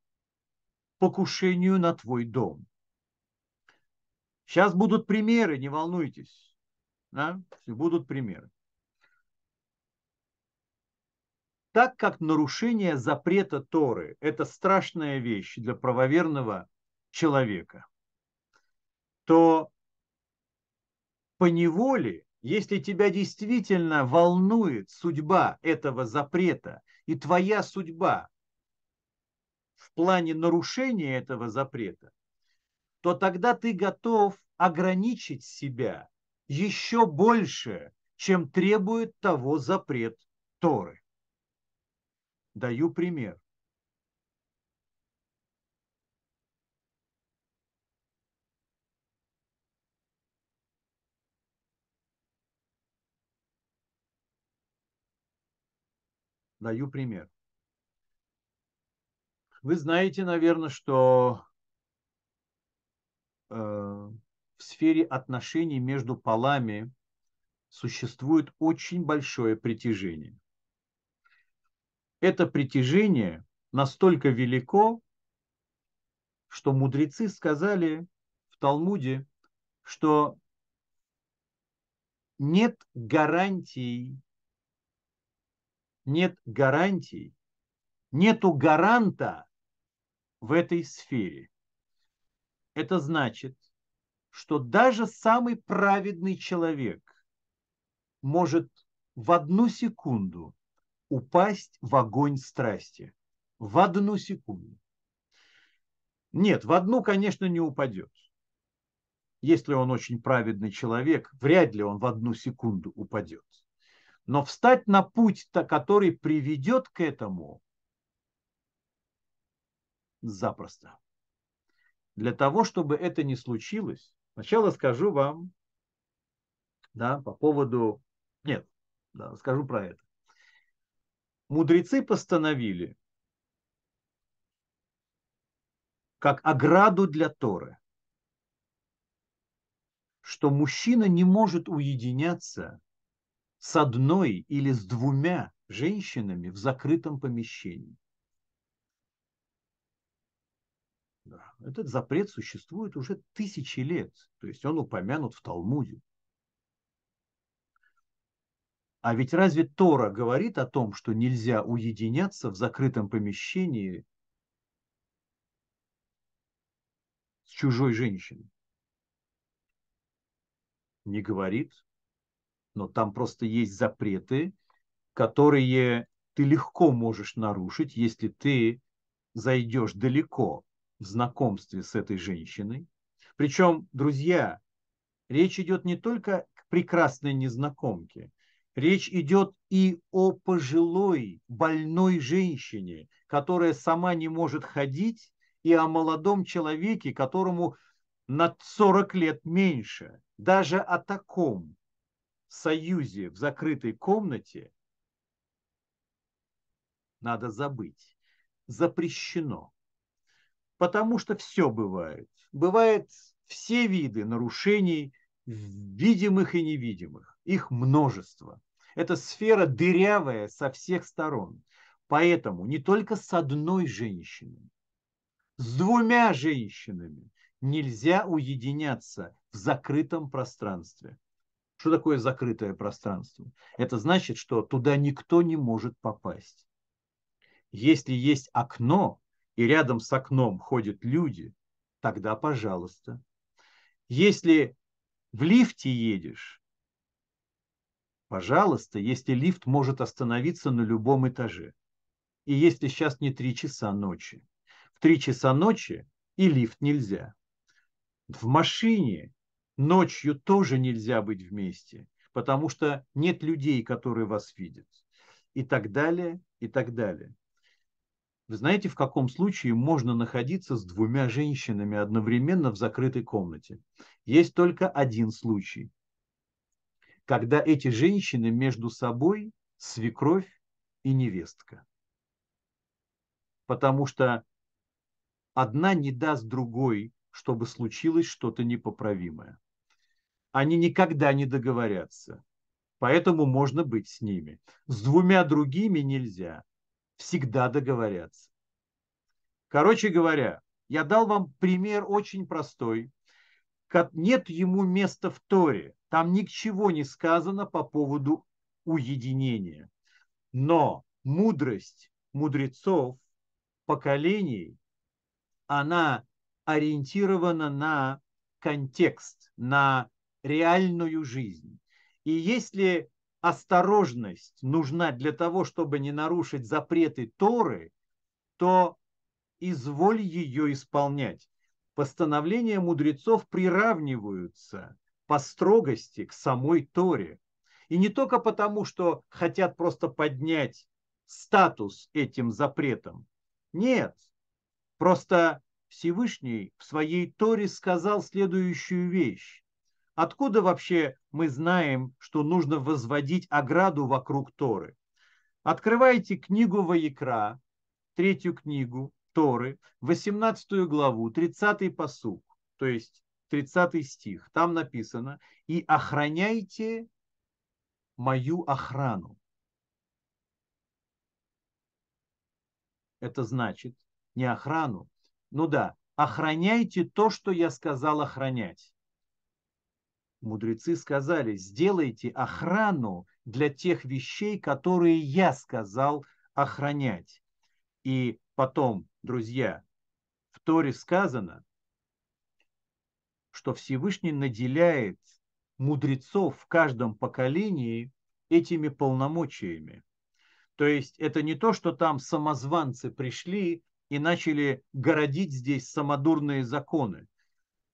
покушению на твой дом. Сейчас будут примеры, не волнуйтесь. Да? Будут примеры. Так как нарушение запрета Торы – это страшная вещь для правоверного человека, то по неволе, если тебя действительно волнует судьба этого запрета и твоя судьба в плане нарушения этого запрета, то тогда ты готов ограничить себя еще больше, чем требует того запрет Торы. Даю пример. Даю пример. Вы знаете, наверное, что э, в сфере отношений между полами существует очень большое притяжение. Это притяжение настолько велико, что мудрецы сказали в Талмуде, что нет гарантий, нет гарантий, нету гаранта в этой сфере. Это значит, что даже самый праведный человек может в одну секунду упасть в огонь страсти. В одну секунду. Нет, в одну, конечно, не упадет. Если он очень праведный человек, вряд ли он в одну секунду упадет. Но встать на путь, который приведет к этому, запросто. Для того, чтобы это не случилось, сначала скажу вам да, по поводу... Нет, да, скажу про это. Мудрецы постановили, как ограду для Торы, что мужчина не может уединяться с одной или с двумя женщинами в закрытом помещении. Да. Этот запрет существует уже тысячи лет, то есть он упомянут в Талмуде. А ведь разве Тора говорит о том, что нельзя уединяться в закрытом помещении с чужой женщиной? Не говорит, но там просто есть запреты, которые ты легко можешь нарушить, если ты зайдешь далеко в знакомстве с этой женщиной. Причем, друзья, речь идет не только к прекрасной незнакомке, речь идет и о пожилой, больной женщине, которая сама не может ходить, и о молодом человеке, которому на 40 лет меньше. Даже о таком союзе в закрытой комнате надо забыть. Запрещено. Потому что все бывает. Бывает все виды нарушений, видимых и невидимых. Их множество. Это сфера дырявая со всех сторон. Поэтому не только с одной женщиной, с двумя женщинами нельзя уединяться в закрытом пространстве. Что такое закрытое пространство? Это значит, что туда никто не может попасть. Если есть окно, и рядом с окном ходят люди, тогда пожалуйста. Если в лифте едешь, пожалуйста, если лифт может остановиться на любом этаже. И если сейчас не три часа ночи. В три часа ночи и лифт нельзя. В машине ночью тоже нельзя быть вместе, потому что нет людей, которые вас видят. И так далее, и так далее. Вы знаете, в каком случае можно находиться с двумя женщинами одновременно в закрытой комнате? Есть только один случай. Когда эти женщины между собой свекровь и невестка. Потому что одна не даст другой, чтобы случилось что-то непоправимое. Они никогда не договорятся. Поэтому можно быть с ними. С двумя другими нельзя всегда договорятся. Короче говоря, я дал вам пример очень простой. Нет ему места в Торе. Там ничего не сказано по поводу уединения. Но мудрость мудрецов поколений, она ориентирована на контекст, на реальную жизнь. И если осторожность нужна для того, чтобы не нарушить запреты Торы, то изволь ее исполнять. Постановления мудрецов приравниваются по строгости к самой Торе. И не только потому, что хотят просто поднять статус этим запретом. Нет, просто Всевышний в своей Торе сказал следующую вещь. Откуда вообще мы знаем, что нужно возводить ограду вокруг Торы? Открывайте книгу Ваикра, третью книгу Торы, 18 главу, 30 посук, то есть 30 стих. Там написано «И охраняйте мою охрану». Это значит не охрану. Ну да, охраняйте то, что я сказал охранять мудрецы сказали, сделайте охрану для тех вещей, которые я сказал охранять. И потом, друзья, в Торе сказано, что Всевышний наделяет мудрецов в каждом поколении этими полномочиями. То есть это не то, что там самозванцы пришли и начали городить здесь самодурные законы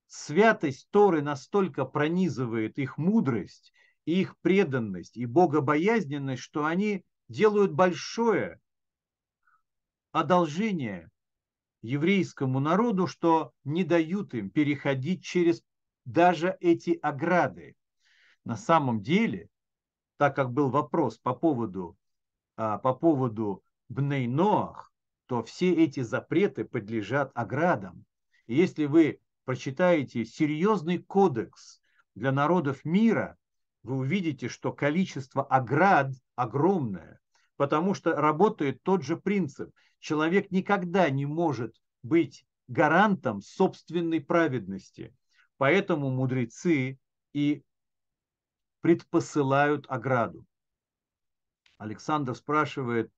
святость Торы настолько пронизывает их мудрость, и их преданность и богобоязненность, что они делают большое одолжение еврейскому народу, что не дают им переходить через даже эти ограды. На самом деле, так как был вопрос по поводу, а, по поводу Бней Ноах, то все эти запреты подлежат оградам. И если вы прочитаете серьезный кодекс для народов мира, вы увидите, что количество оград огромное, потому что работает тот же принцип. Человек никогда не может быть гарантом собственной праведности. Поэтому мудрецы и предпосылают ограду. Александр спрашивает,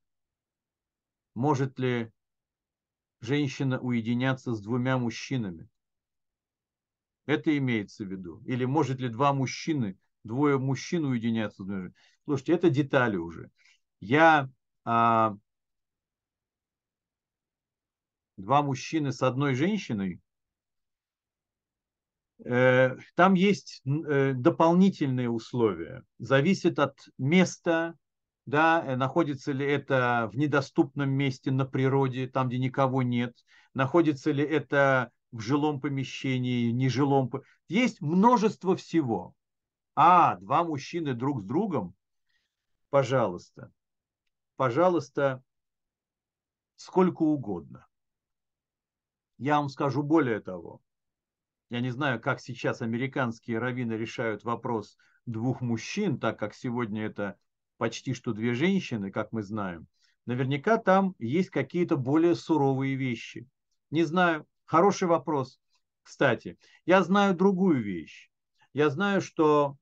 может ли женщина уединяться с двумя мужчинами? Это имеется в виду. Или может ли два мужчины, двое мужчин уединяться Слушайте, это детали уже. Я а, два мужчины с одной женщиной, э, там есть э, дополнительные условия. Зависит от места, да, э, находится ли это в недоступном месте на природе, там, где никого нет, находится ли это в жилом помещении, нежилом. Есть множество всего. А, два мужчины друг с другом, пожалуйста, пожалуйста, сколько угодно. Я вам скажу более того. Я не знаю, как сейчас американские раввины решают вопрос двух мужчин, так как сегодня это почти что две женщины, как мы знаем, наверняка там есть какие-то более суровые вещи. Не знаю, хороший вопрос. Кстати, я знаю другую вещь. Я знаю, что,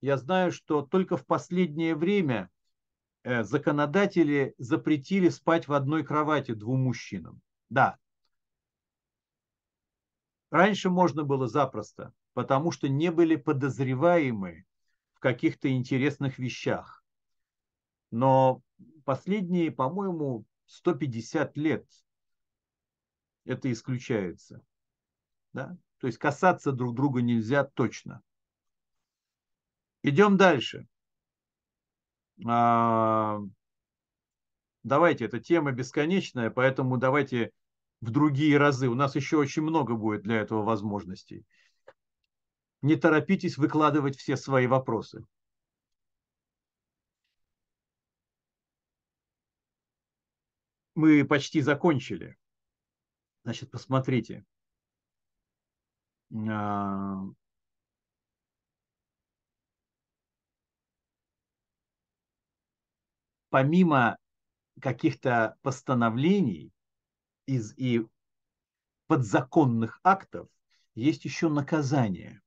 я знаю, что только в последнее время э, законодатели запретили спать в одной кровати двум мужчинам. Да. Раньше можно было запросто, потому что не были подозреваемы в каких-то интересных вещах. Но последние, по-моему, 150 лет это исключается. Да? То есть касаться друг друга нельзя точно. Идем дальше. А, давайте, эта тема бесконечная, поэтому давайте в другие разы. У нас еще очень много будет для этого возможностей. Не торопитесь выкладывать все свои вопросы. мы почти закончили. Значит, посмотрите. А, помимо каких-то постановлений из и подзаконных актов, есть еще наказание.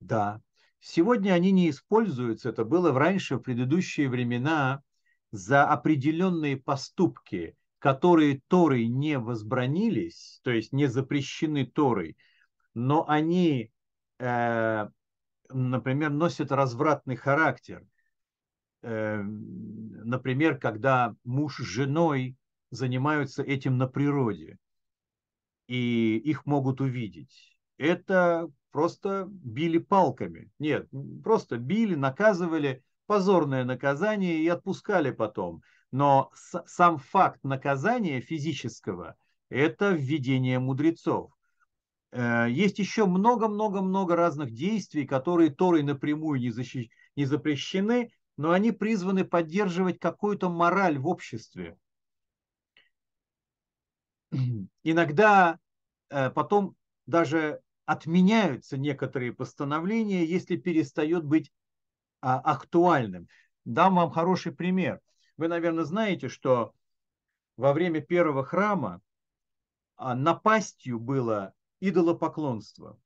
Да, сегодня они не используются, это было раньше, в предыдущие времена, за определенные поступки, которые Торой не возбранились, то есть не запрещены Торой, но они, э, например, носят развратный характер. Э, например, когда муж с женой занимаются этим на природе, и их могут увидеть. Это просто били палками. Нет, просто били, наказывали – позорное наказание и отпускали потом. Но сам факт наказания физического – это введение мудрецов. Э, есть еще много-много-много разных действий, которые Торой напрямую не, защищ... не запрещены, но они призваны поддерживать какую-то мораль в обществе. Иногда э, потом даже отменяются некоторые постановления, если перестает быть а, актуальным. Дам вам хороший пример. Вы, наверное, знаете, что во время первого храма а, напастью было идолопоклонство.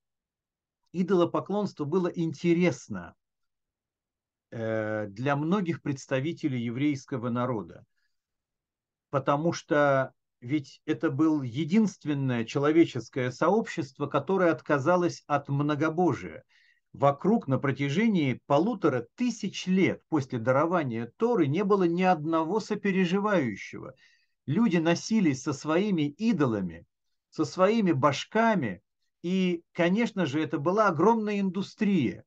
Идолопоклонство было интересно э, для многих представителей еврейского народа, потому что ведь это было единственное человеческое сообщество, которое отказалось от многобожия – вокруг на протяжении полутора тысяч лет после дарования Торы не было ни одного сопереживающего. Люди носились со своими идолами, со своими башками, и, конечно же, это была огромная индустрия.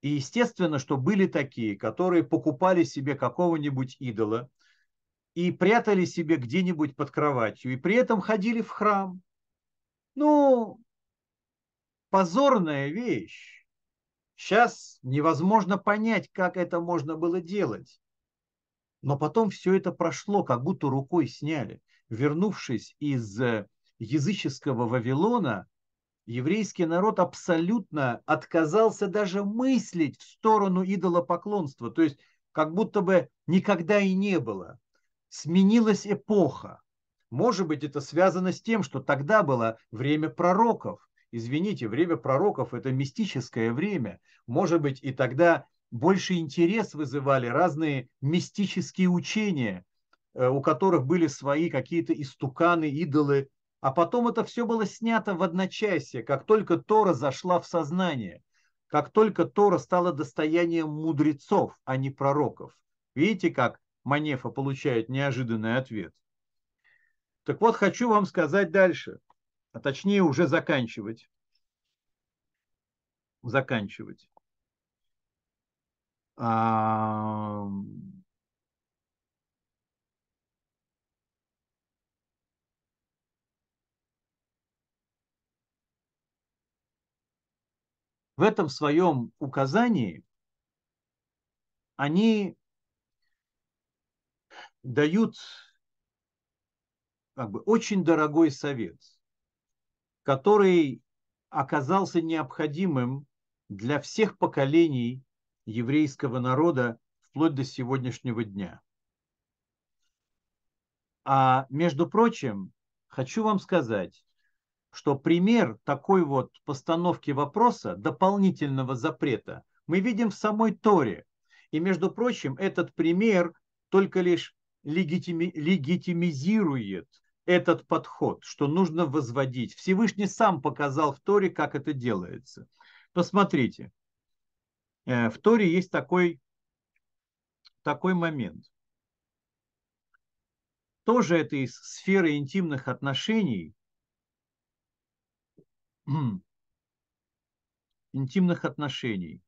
И естественно, что были такие, которые покупали себе какого-нибудь идола и прятали себе где-нибудь под кроватью, и при этом ходили в храм. Ну, позорная вещь. Сейчас невозможно понять, как это можно было делать. Но потом все это прошло, как будто рукой сняли. Вернувшись из э, языческого Вавилона, еврейский народ абсолютно отказался даже мыслить в сторону идолопоклонства. То есть как будто бы никогда и не было. Сменилась эпоха. Может быть, это связано с тем, что тогда было время пророков. Извините, время пророков – это мистическое время. Может быть, и тогда больше интерес вызывали разные мистические учения, э, у которых были свои какие-то истуканы, идолы, а потом это все было снято в одночасье, как только Тора зашла в сознание, как только Тора стала достоянием мудрецов, а не пророков. Видите, как Манефа получает неожиданный ответ? Так вот, хочу вам сказать дальше, а точнее уже заканчивать. Заканчивать. А в этом своем указании они дают как бы очень дорогой совет, который оказался необходимым для всех поколений еврейского народа вплоть до сегодняшнего дня. А между прочим, хочу вам сказать, что пример такой вот постановки вопроса, дополнительного запрета, мы видим в самой Торе. И, между прочим, этот пример только лишь легитими, легитимизирует этот подход, что нужно возводить. Всевышний сам показал в Торе, как это делается. Посмотрите, э, в Торе есть такой, такой момент. Тоже это из сферы интимных отношений, интимных отношений.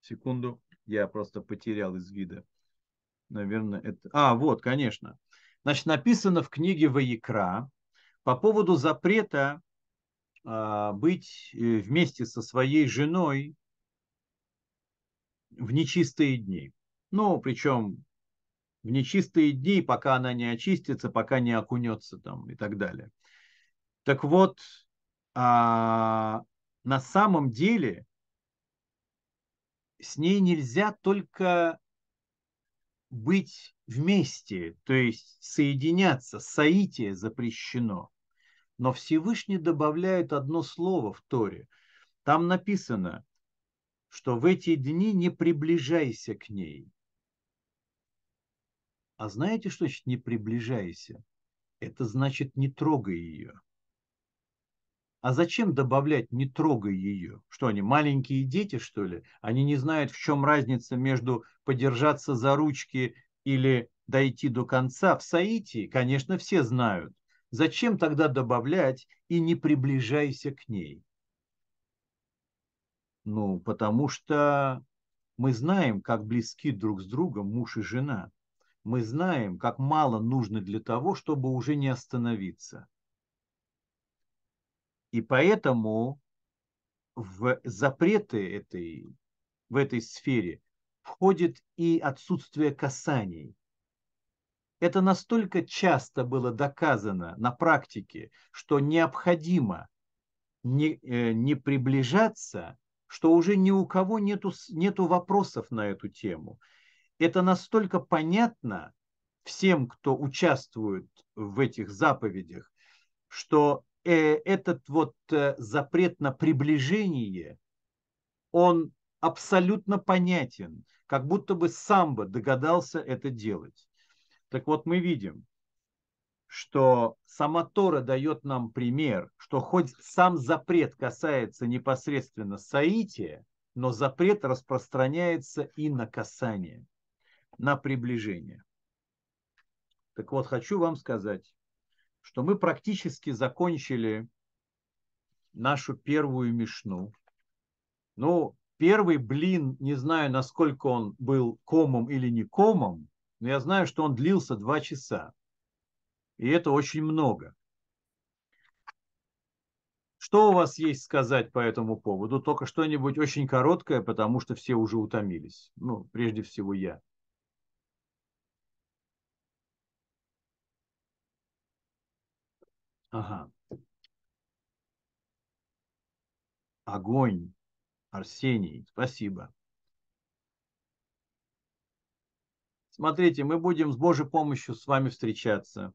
Секунду, я просто потерял из вида. Наверное, это... А, вот, конечно. Значит, написано в книге Ваикра по поводу запрета а, быть э, вместе со своей женой в нечистые дни. Ну, причем в нечистые дни, пока она не очистится, пока не окунется там и так далее. Так вот, а, на самом деле с ней нельзя только быть вместе, то есть соединяться, соитие запрещено. Но Всевышний добавляет одно слово в Торе. Там написано, что в эти дни не приближайся к ней. А знаете, что значит не приближайся? Это значит не трогай ее. А зачем добавлять не трогай ее? Что они, маленькие дети, что ли? Они не знают, в чем разница между подержаться за ручки или дойти до конца. В Саити, конечно, все знают. Зачем тогда добавлять и не приближайся к ней? Ну, потому что мы знаем, как близки друг с другом муж и жена мы знаем, как мало нужно для того, чтобы уже не остановиться. И поэтому в запреты этой, в этой сфере входит и отсутствие касаний. Это настолько часто было доказано на практике, что необходимо не, э, не приближаться, что уже ни у кого нету, нету вопросов на эту тему это настолько понятно всем, кто участвует в этих заповедях, что этот вот э, запрет на приближение, он абсолютно понятен, как будто бы сам бы догадался это делать. Так вот мы видим, что сама Тора дает нам пример, что хоть сам запрет касается непосредственно соития, но запрет распространяется и на касание на приближение. Так вот, хочу вам сказать, что мы практически закончили нашу первую мишну. Ну, первый блин, не знаю, насколько он был комом или не комом, но я знаю, что он длился два часа. И это очень много. Что у вас есть сказать по этому поводу? Только что-нибудь очень короткое, потому что все уже утомились. Ну, прежде всего я. Ага. Огонь. Арсений, спасибо. Смотрите, мы будем с Божьей помощью с вами встречаться.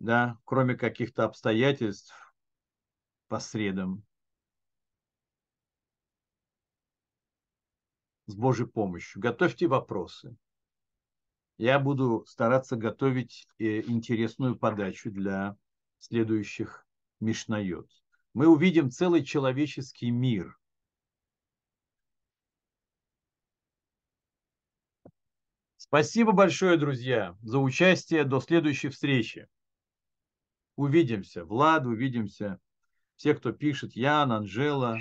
Да, кроме каких-то обстоятельств, по средам с Божьей помощью. Готовьте вопросы. Я буду стараться готовить э, интересную подачу для следующих Мишнайот. Мы увидим целый человеческий мир. Спасибо большое, друзья, за участие. До следующей встречи. Увидимся. Влад, увидимся все, кто пишет, Ян, Анжела.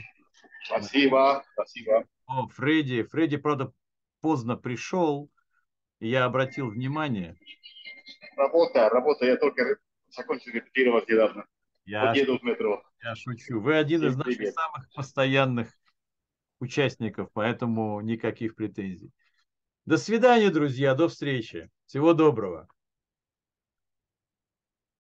Спасибо, спасибо. О, Фредди. Фредди, правда, поздно пришел, я обратил внимание. Работа, работа. Я только закончил репетировать недавно. Я, еду в метро. Я шучу. Вы один Всем из наших привет. самых постоянных участников, поэтому никаких претензий. До свидания, друзья. До встречи. Всего доброго.